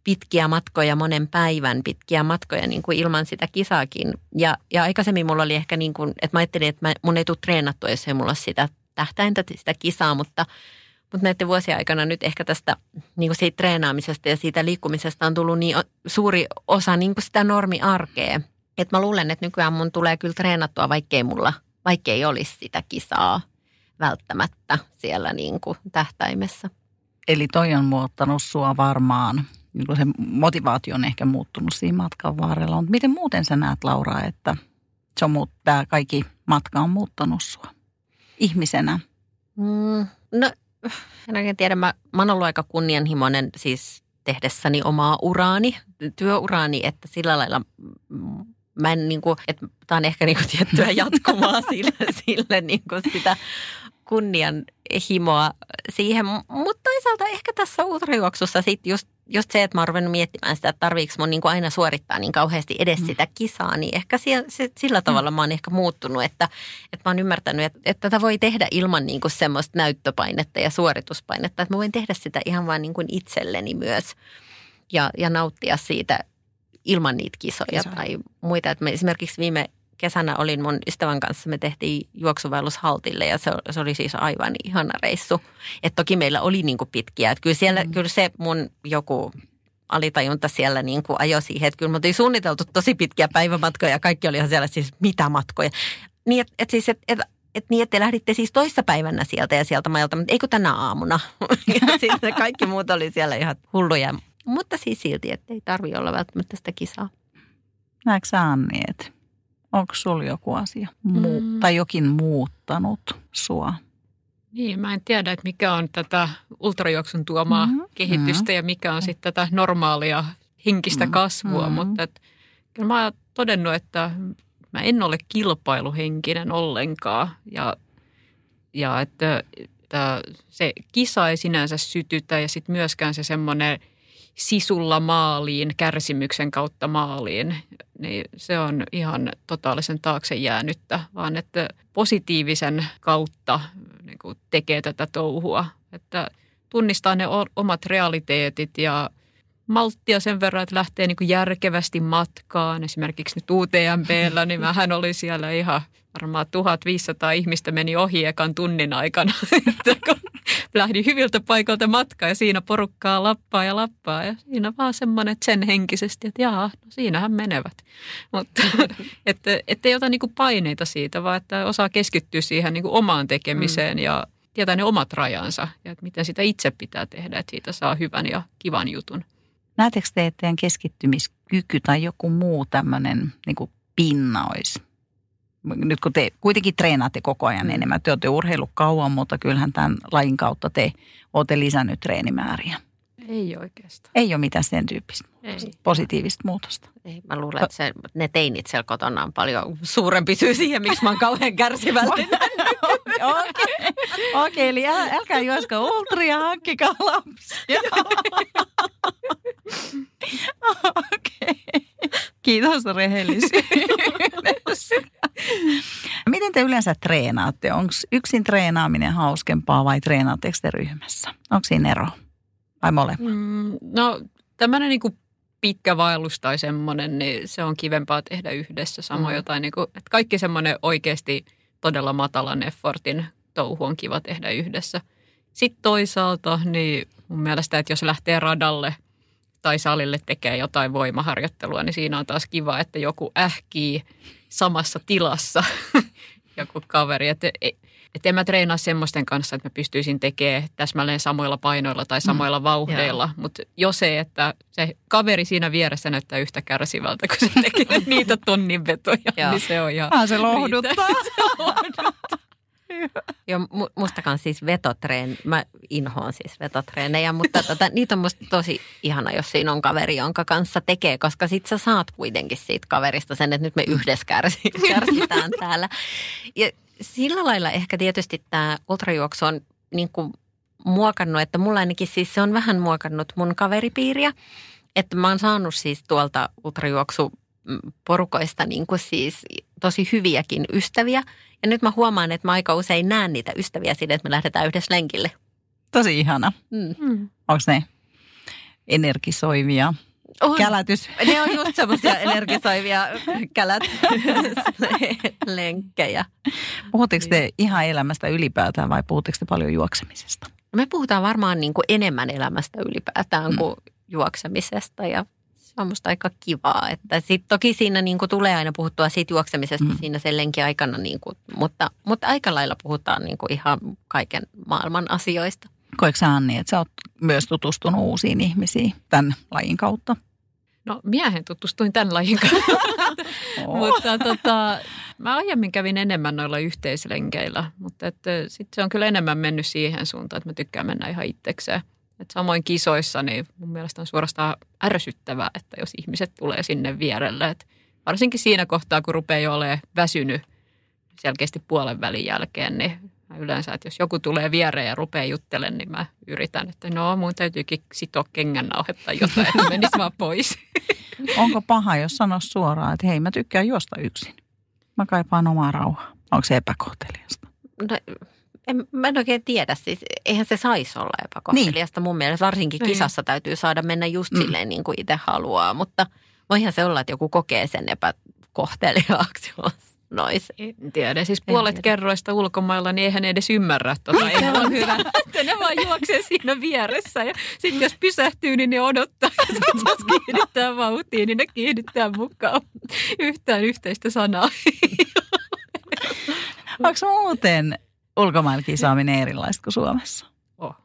pitkiä matkoja, monen päivän pitkiä matkoja niin kuin ilman sitä kisaakin. Ja, ja aikaisemmin mulla oli ehkä niin kuin, että mä ajattelin, että mä, mun ei tule treenattua, jos ei mulla sitä tähtäintä, sitä kisaa, mutta, Mutta näiden vuosien aikana nyt ehkä tästä niin kuin siitä treenaamisesta ja siitä liikkumisesta on tullut niin suuri osa niin kuin sitä normiarkea. Että mä luulen, että nykyään mun tulee kyllä treenattua, vaikkei mulla, vaikkei olisi sitä kisaa välttämättä siellä niin kuin tähtäimessä. Eli toi on muuttanut sua varmaan. Niin se motivaatio on ehkä muuttunut siinä matkan varrella. Mutta miten muuten sä näet, Laura, että se on muut, tämä kaikki matka on muuttanut sua ihmisenä? Mm, no, en oikein tiedä. Mä, mä oon ollut aika kunnianhimoinen siis tehdessäni omaa uraani, työuraani, että sillä lailla mä en niin kuin, että tämä on ehkä niin kuin tiettyä jatkumaa sille, sille niin kuin sitä kunnianhimoa siihen. Mutta toisaalta ehkä tässä ultrajuoksussa sitten just, just se, että mä oon ruvennut miettimään sitä, että tarviiko mun niin kuin aina suorittaa niin kauheasti edes mm. sitä kisaa, niin ehkä siellä, se, sillä tavalla mä oon ehkä muuttunut, että, että mä oon ymmärtänyt, että, että tätä voi tehdä ilman niin kuin semmoista näyttöpainetta ja suorituspainetta, että mä voin tehdä sitä ihan vaan niin kuin itselleni myös ja, ja nauttia siitä ilman niitä kisoja Kisoja. tai muita. Että me esimerkiksi viime kesänä olin mun ystävän kanssa, me tehtiin juoksuvellus Haltille ja se, se oli siis aivan ihana reissu. Et toki meillä oli niinku pitkiä, että kyllä, siellä, mm. kyllä se mun joku alitajunta siellä niin kuin ajoi siihen, että kyllä me oltiin suunniteltu tosi pitkiä päivämatkoja ja kaikki oli ihan siellä siis mitä matkoja. Niin, että et siis, että et, et niin, että te lähditte siis toissa päivänä sieltä ja sieltä majalta, mutta eikö tänä aamuna? ja sitten kaikki muut oli siellä ihan hulluja. Mutta siis silti, että ei tarvi olla välttämättä sitä kisaa. Näetkö sä Anni, että onko sulla joku asia muu, mm. tai jokin muuttanut sua? Niin, mä en tiedä, että mikä on tätä ultrajuoksun tuomaa mm-hmm. kehitystä mm-hmm. ja mikä on sitten tätä normaalia henkistä mm-hmm. kasvua, mm-hmm. mutta et, kyllä mä oon todennut, että mä en ole kilpailuhenkinen ollenkaan ja, ja että, että se kisa ei sinänsä sytytä ja sitten myöskään se semmoinen sisulla maaliin, kärsimyksen kautta maaliin, niin se on ihan totaalisen taakse jäänyttä, vaan että positiivisen kautta niin kuin tekee tätä touhua, että tunnistaa ne omat realiteetit ja malttia sen verran, että lähtee niin kuin järkevästi matkaan. Esimerkiksi nyt UTMBllä, niin mähän oli siellä ihan varmaan 1500 ihmistä meni ohi ekan tunnin aikana. lähdin hyviltä paikalta matkaa ja siinä porukkaa lappaa ja lappaa. Ja siinä vaan semmoinen sen henkisesti, että jaa, no siinähän menevät. Mutta että, että ei ota niinku paineita siitä, vaan että osaa keskittyä siihen niinku omaan tekemiseen mm. ja tietää ne omat rajansa ja että miten sitä itse pitää tehdä, että siitä saa hyvän ja kivan jutun. Näettekö te, että teidän keskittymiskyky tai joku muu tämmöinen niin pinna olisi nyt kun te kuitenkin treenaatte koko ajan mm. enemmän, te olette urheilu kauan, mutta kyllähän tämän lajin kautta te olette lisännyt treenimääriä. Ei oikeastaan. Ei ole mitään sen tyyppistä muutosta, Ei. positiivista muutosta. Ei, mä luulen, että se, ne teinit siellä kotona on paljon suurempi syy siihen, miksi mä oon kauhean kärsivällinen. Okei, okay. okay, eli äl, älkää juosko ultria, hankkikaa lapsia. Okei. Okay. Kiitos rehellisyydestä. Miten te yleensä treenaatte? Onko yksin treenaaminen hauskempaa vai treenaatteko te ryhmässä? Onko siinä ero? Vai molemmat? Mm, no tämmöinen niin pitkä vaellus tai semmoinen, niin se on kivempaa tehdä yhdessä. Samoin mm. jotain, niin kuin, että kaikki semmoinen oikeasti todella matalan effortin touhu on kiva tehdä yhdessä. Sitten toisaalta, niin mun mielestä, että jos lähtee radalle – tai salille tekee jotain voimaharjoittelua, niin siinä on taas kiva, että joku ähkii samassa tilassa joku kaveri. Että et en mä treenaa semmoisten kanssa, että mä pystyisin tekemään täsmälleen samoilla painoilla tai samoilla mm, vauhdeilla. Yeah. Mutta jo se, että se kaveri siinä vieressä näyttää yhtä kärsivältä, kun se tekee niitä tonnin vetoja, niin se on ihan... Ah, se lohduttaa. se lohduttaa. Joo, mustakaan siis vetotreen, mä inhoan siis vetotreenejä, mutta tota, niitä on musta tosi ihana, jos siinä on kaveri, jonka kanssa tekee, koska sit sä saat kuitenkin siitä kaverista sen, että nyt me yhdessä kärsi, kärsitään täällä. Ja sillä lailla ehkä tietysti tämä ultrajuoksu on niin kuin muokannut, että mulla ainakin siis se on vähän muokannut mun kaveripiiriä. Että mä oon saanut siis tuolta ultrajuoksu porukoista niin kuin siis tosi hyviäkin ystäviä. Ja nyt mä huomaan, että mä aika usein näen niitä ystäviä siitä, että me lähdetään yhdessä lenkille. Tosi ihana. Mm. mm. Onko ne energisoivia? On. Kälätys. Ne on just semmoisia energisoivia kälät lenkkejä. Puhutteko te ihan elämästä ylipäätään vai puhutteko te paljon juoksemisesta? Me puhutaan varmaan niin kuin enemmän elämästä ylipäätään mm. kuin juoksemisesta ja on musta aika kivaa. Että sit toki siinä niin kuin tulee aina puhuttua siitä juoksemisesta mm. siinä sen lenkin aikana, niin kuin, mutta, mutta aika lailla puhutaan niin kuin ihan kaiken maailman asioista. Koetko sä Anni, että sä oot myös tutustunut uusiin ihmisiin tämän lajin kautta? No miehen tutustuin tämän lajin kautta, mutta tota, mä aiemmin kävin enemmän noilla yhteislenkeillä, mutta sitten se on kyllä enemmän mennyt siihen suuntaan, että mä tykkään mennä ihan itsekseen. Et samoin kisoissa, niin mun mielestä on suorastaan ärsyttävää, että jos ihmiset tulee sinne vierelle. Et varsinkin siinä kohtaa, kun rupeaa jo olemaan väsynyt selkeästi puolen välin jälkeen, niin mä yleensä, että jos joku tulee viereen ja rupeaa juttelemaan, niin mä yritän, että no mun täytyykin sitoa nauhetta jotain, että menisi vaan pois. Onko paha, jos sanoisi suoraan, että hei mä tykkään juosta yksin? Mä kaipaan omaa rauhaa. Onko se epäkohteliasta? No, en, mä en oikein tiedä, siis eihän se saisi olla epäkohteliasta. Niin. Mun mielestä varsinkin niin. kisassa täytyy saada mennä just mm. silleen niin kuin itse haluaa, mutta voihan se olla, että joku kokee sen epäkohteliaaksi nois. En tiedä. Siis puolet tiedä. kerroista ulkomailla, niin eihän edes ymmärrä tota. Ei on hyvä. että ne vaan juoksee siinä vieressä. Ja sitten jos pysähtyy, niin ne odottaa. Ja sitten jos kiihdyttää vauhtiin, niin ne kiihdyttää mukaan yhtään yhteistä sanaa. Onko muuten ulkomailla kisaaminen erilaista kuin Suomessa? Oh.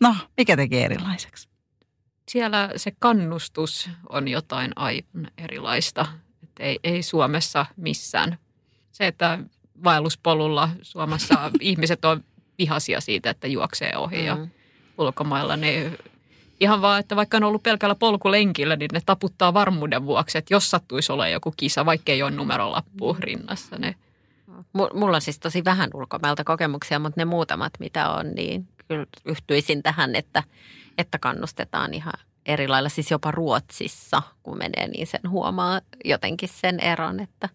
No, mikä tekee erilaiseksi? Siellä se kannustus on jotain aivan erilaista. Et ei, ei Suomessa missään. Se, että vaelluspolulla Suomessa ihmiset on vihaisia siitä, että juoksee ohi mm. ja ulkomailla, niin ihan vaan, että vaikka on ollut pelkällä polkulenkillä, niin ne taputtaa varmuuden vuoksi, että jos sattuisi olla joku kisa, vaikka ei ole numerolappu rinnassa, niin Mulla on siis tosi vähän ulkomailta kokemuksia, mutta ne muutamat, mitä on, niin kyllä yhtyisin tähän, että, että kannustetaan ihan eri lailla. Siis jopa Ruotsissa, kun menee, niin sen huomaa jotenkin sen eron, että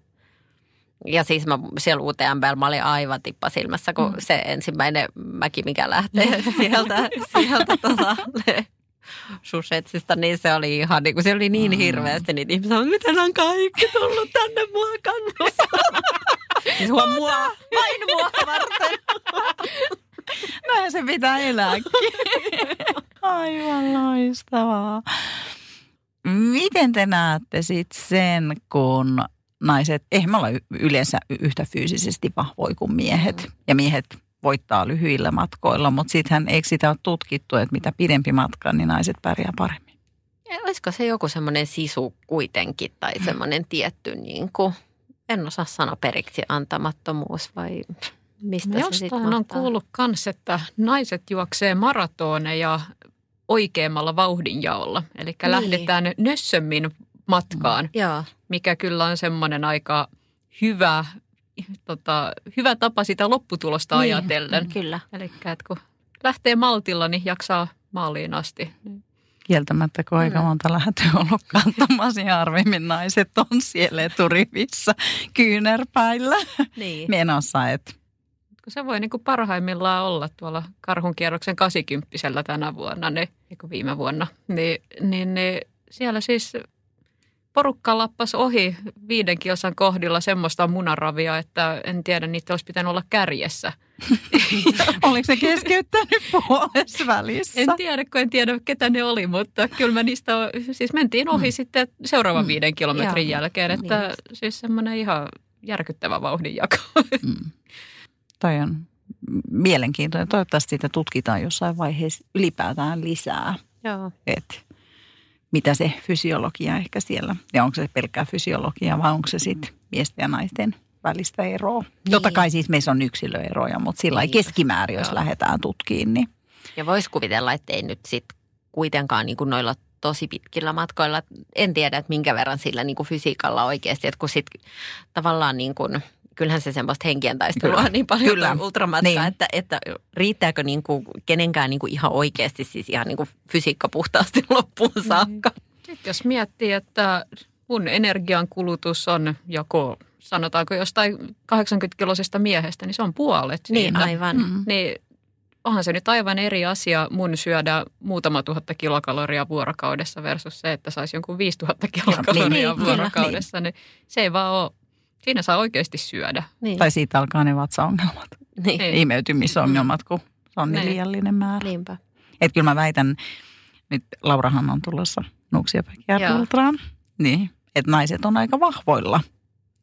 ja siis mä siellä UTMBllä mä olin aivan tippa silmässä, kun mm. se ensimmäinen mäki, mikä lähtee sieltä, sieltä tota, Sushetsista, niin se oli ihan niin kuin se oli niin mm. hirveästi niitä ihmisiä, miten on kaikki tullut tänne mua kannustamaan. Siis mua, mua, vain mua varten. Näin se pitää elääkin. Aivan loistavaa. Miten te näette sitten sen, kun naiset, eihän me olla yleensä yhtä fyysisesti vahvoja kuin miehet. Mm. Ja miehet voittaa lyhyillä matkoilla, mutta sittenhän eikö sitä ole tutkittu, että mitä pidempi matka, niin naiset pärjää paremmin. Ja olisiko se joku semmoinen sisu kuitenkin tai semmoinen tietty niin kuin – en osaa sanoa periksi antamattomuus vai mistä Jostain se sitten on kuullut myös, että naiset juoksee maratoneja oikeammalla vauhdinjaolla. Eli niin. lähdetään nössömmin matkaan, mm. mikä kyllä on semmoinen aika hyvä, tota, hyvä tapa sitä lopputulosta niin, ajatellen. Kyllä. Eli kun lähtee maltilla, niin jaksaa maaliin asti. Niin kieltämättä, kun aika mm. monta lähtöä ollut kantamassa, ja harvemmin naiset on siellä eturivissä kyynärpäillä niin. menossa. Että kun se voi niin kuin parhaimmillaan olla tuolla karhunkierroksen 80 tänä vuonna, niin, niin viime vuonna, niin, niin, niin siellä siis porukka lappas ohi viiden kilsan kohdilla semmoista munaravia, että en tiedä, niitä olisi pitänyt olla kärjessä. Oliko se keskeyttänyt puolessa välissä? En tiedä, kun en tiedä, ketä ne oli, mutta kyllä mä niistä, siis mentiin ohi mm. sitten seuraavan mm. viiden kilometrin Jaa. jälkeen, että niin. siis semmoinen ihan järkyttävä vauhdinjako. mm. Toi on mielenkiintoinen. Toivottavasti sitä tutkitaan jossain vaiheessa ylipäätään lisää. Joo. Et mitä se fysiologia ehkä siellä, ja onko se pelkkää fysiologia vai onko se sitten miesten ja naisten välistä eroa. Niin. Totta kai siis meissä on yksilöeroja, mutta sillä niin. keskimäärin, jos Joo. lähdetään tutkiin. Niin. Ja voisi kuvitella, että ei nyt sitten kuitenkaan niin kuin noilla tosi pitkillä matkoilla. En tiedä, että minkä verran sillä niin kuin fysiikalla oikeasti, että kun sitten tavallaan niin kuin, kyllähän se semmoista henkien taistelua on niin paljon Kyllä. ultramatkaa, niin. että, että riittääkö niin kuin kenenkään niin kuin ihan oikeasti siis ihan niin kuin fysiikka puhtaasti loppuun saakka. Sitten jos miettii, että mun energian kulutus on joko sanotaanko jostain 80-kilosesta miehestä, niin se on puolet Niin, siitä. aivan. Mm-hmm. Niin onhan se nyt aivan eri asia mun syödä muutama tuhatta kilokaloria vuorokaudessa versus se, että saisi jonkun 5000 kilokaloria niin, niin, vuorokaudessa. Niin. niin se ei vaan ole, siinä saa oikeasti syödä. Niin. Tai siitä alkaa ne vatsaongelmat, niin. imeytymisongelmat, kun Se on niin Niin. liiallinen määrä. Niinpä. Että kyllä mä väitän, nyt Laurahan on tulossa Nuuksia Joo. Ultraan, niin, että naiset on aika vahvoilla,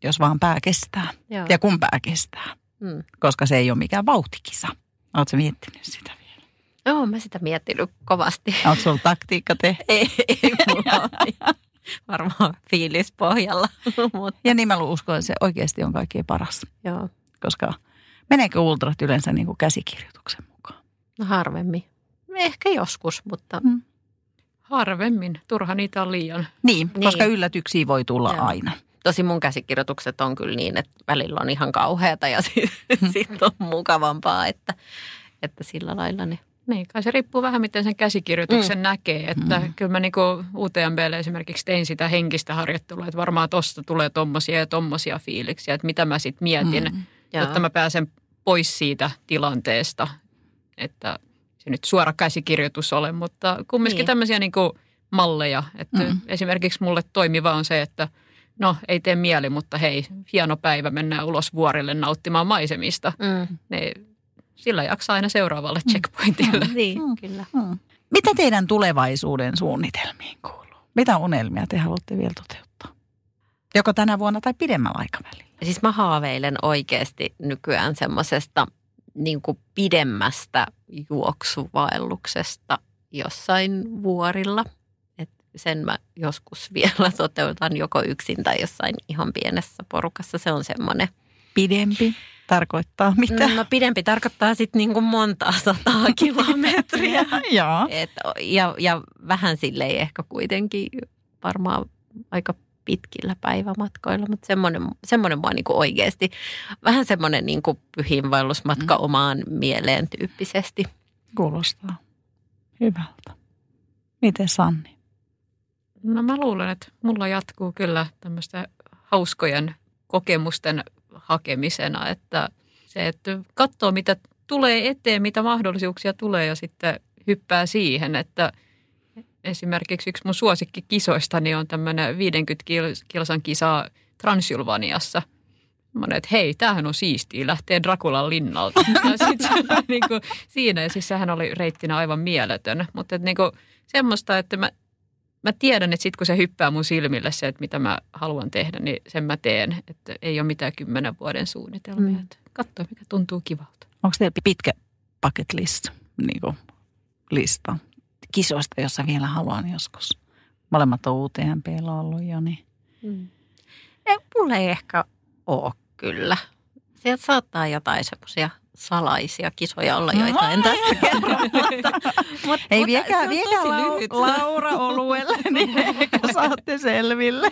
jos vaan pää kestää. Joo. Ja kun pää kestää, Mm. koska se ei ole mikään vauhtikisa. Oletko miettinyt sitä vielä? Joo, mä sitä miettinyt kovasti. Onko sulla taktiikka tehty? ei, ei mulla Varmaan fiilispohjalla, mutta Ja niin mä uskon, että se oikeasti on kaikkein paras, joo, koska meneekö ultrat yleensä niin kuin käsikirjoituksen mukaan? no harvemmin. Ehkä joskus, mutta Mm. Harvemmin. Turha niitä on liian. Niin, Niin. koska yllätyksiä voi tulla Joo. aina. tosi mun käsikirjoitukset on kyllä niin, että välillä on ihan kauheata ja Mm. sitten on mukavampaa, että, että sillä lailla ne. Niin, kai se riippuu vähän, miten sen käsikirjoituksen mm. näkee. Että Mm. kyllä mä niinku UTMBlle esimerkiksi tein sitä henkistä harjoittelua, että varmaan tosta tulee tommosia ja tommosia fiiliksiä, että mitä mä sitten mietin, mm. Jotta mä pääsen pois siitä tilanteesta, että se nyt suora käsikirjoitus ole, mutta kumminkin Niin. tämmöisiä niinku malleja, että mm. esimerkiksi mulle toimiva on se, että no ei tee mieli, mutta hei, hieno päivä, mennään ulos vuorille nauttimaan maisemista. Mm. Ne, sillä jaksaa aina seuraavalle checkpointille. Niin, Mm. kyllä. Hmm. Mitä teidän tulevaisuuden suunnitelmiin kuuluu? Mitä unelmia te haluatte vielä toteuttaa? Joko tänä vuonna tai pidemmällä aikavälillä? Siis mä haaveilen oikeasti nykyään semmoisesta niin pidemmästä juoksuvaelluksesta jossain vuorilla. Et sen mä joskus vielä toteutan joko yksin tai jossain ihan pienessä porukassa. Se on semmoinen. Pidempi tarkoittaa mitä? No pidempi tarkoittaa sitten niin kuin montaa sataa kilometriä. Joo. Et, ja, ja vähän silleen ehkä kuitenkin varmaan aika pitkillä päivämatkoilla, mutta semmoinen, semmoinen mua niinku oikeasti, vähän semmoinen niinku pyhiinvaellusmatka Mm. omaan mieleen tyyppisesti. Kuulostaa hyvältä. Miten Sanni? No mä luulen, että mulla jatkuu kyllä tämmöistä hauskojen kokemusten hakemisena, että se, että katsoo mitä tulee eteen, mitä mahdollisuuksia tulee ja sitten hyppää siihen, että esimerkiksi yksi mun suosikkikisoistani on tämmöinen 50 kil- kilsan kisa Transylvaniassa. Mä olin, että hei, tämähän on siistiä, lähtee Drakulan linnalta. Ja sit niin kuin siinä, ja siis sehän oli reittinä aivan mieletön. Mutta että niin kuin semmoista, että mä, mä tiedän, että sit kun se hyppää mun silmille se, että mitä mä haluan tehdä, niin sen mä teen. Että ei ole mitään kymmenen vuoden suunnitelmia. Mm. Katsoa, mikä tuntuu kivalta. Onko teillä pitkä bucket list, niin kuin lista kisoista, jossa vielä haluan joskus? Molemmat on UTMPllä ollut jo, niin Mm. Ei, mulla ei ehkä ole kyllä. Sieltä saattaa jotain semmoisia salaisia kisoja olla, joita en tässä kerro. Mutta, mutta, Ei viekää, viekää lau. Laura oluelle, niin ehkä saatte selville.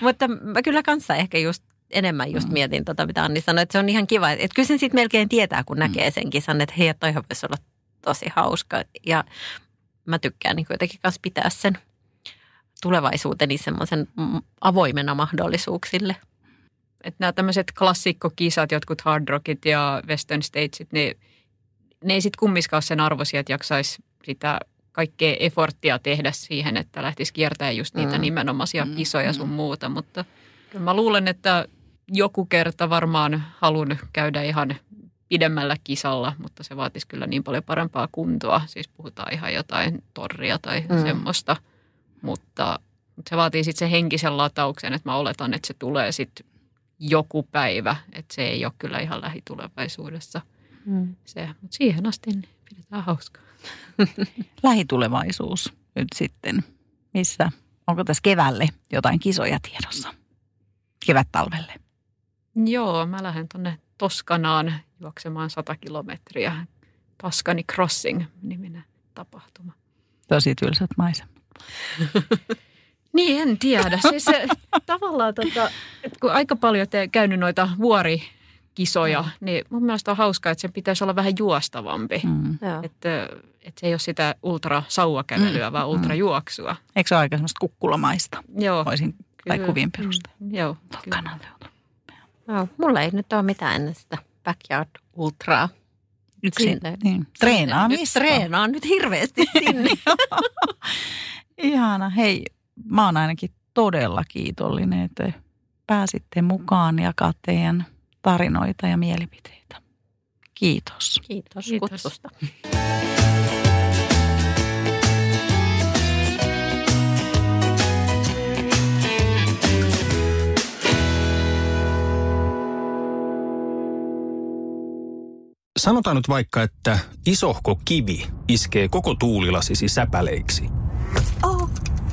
Mutta mä kyllä kanssa ehkä just enemmän just Mm. mietin tota, mitä Anni sanoi, että se on ihan kiva. Että kyllä sen sitten melkein tietää, kun näkee sen kisan, että hei, toihan voisi olla tosi hauska. Ja mä tykkään niin jotenkin kanssa pitää sen tulevaisuuteni semmoisen mm, avoimena mahdollisuuksille. Että nämä tämmöiset klassikkokisat, jotkut hard rockit ja western statesit, niin ne ei sitten kumminkaan ole sen arvoisia, että jaksaisi sitä kaikkea efforttia tehdä siihen, että lähtisi kiertämään just niitä Mm. nimenomaisia Mm, kisoja sun mm. muuta. Mutta kyllä mä luulen, että joku kerta varmaan halun käydä ihan pidemmällä kisalla, mutta se vaatisi kyllä niin paljon parempaa kuntoa. Siis puhutaan ihan jotain torria tai mm. semmoista, mutta, mutta se vaatii sitten sen henkisen latauksen, että mä oletan, että se tulee sitten joku päivä, että se ei ole kyllä ihan lähitulevaisuudessa Mm. se. Mutta siihen asti niin pidetään hauskaa. Lähitulevaisuus nyt sitten. Missä? Onko tässä keväälle jotain kisoja tiedossa? Kevät-talvelle. Joo, mä lähden tuonne Toskanaan juoksemaan 100 kilometriä. Tuscany Crossing-niminen tapahtuma. Tosi tylsät maisemat. Niin, en tiedä. Siis se, tavallaan, tota, että kun aika paljon te käynyt noita vuorikisoja, niin mun mielestä on hauskaa, että sen pitäisi olla vähän juostavampi. Mm. Että, että se ei ole sitä ultra-sauvakävelyä, Mm, vaan mm. ultrajuoksua. Eikö se ole aika semmoista kukkulamaista? Joo. Voisin, tai kuvien perusteella. Mm, joo. Joo, mulla ei nyt ole mitään ennen sitä backyard ultraa. Yksin. Sinne. Niin. Treenaamista. Nyt treenaan nyt hirveästi sinne. Ihana. Hei, mä oon ainakin todella kiitollinen, että pääsitte mukaan jakaa teidän tarinoita ja mielipiteitä. Kiitos. Kiitos, Kiitos. kutsusta. Sanotaan nyt vaikka, että isohko kivi iskee koko tuulilasisi säpäleiksi.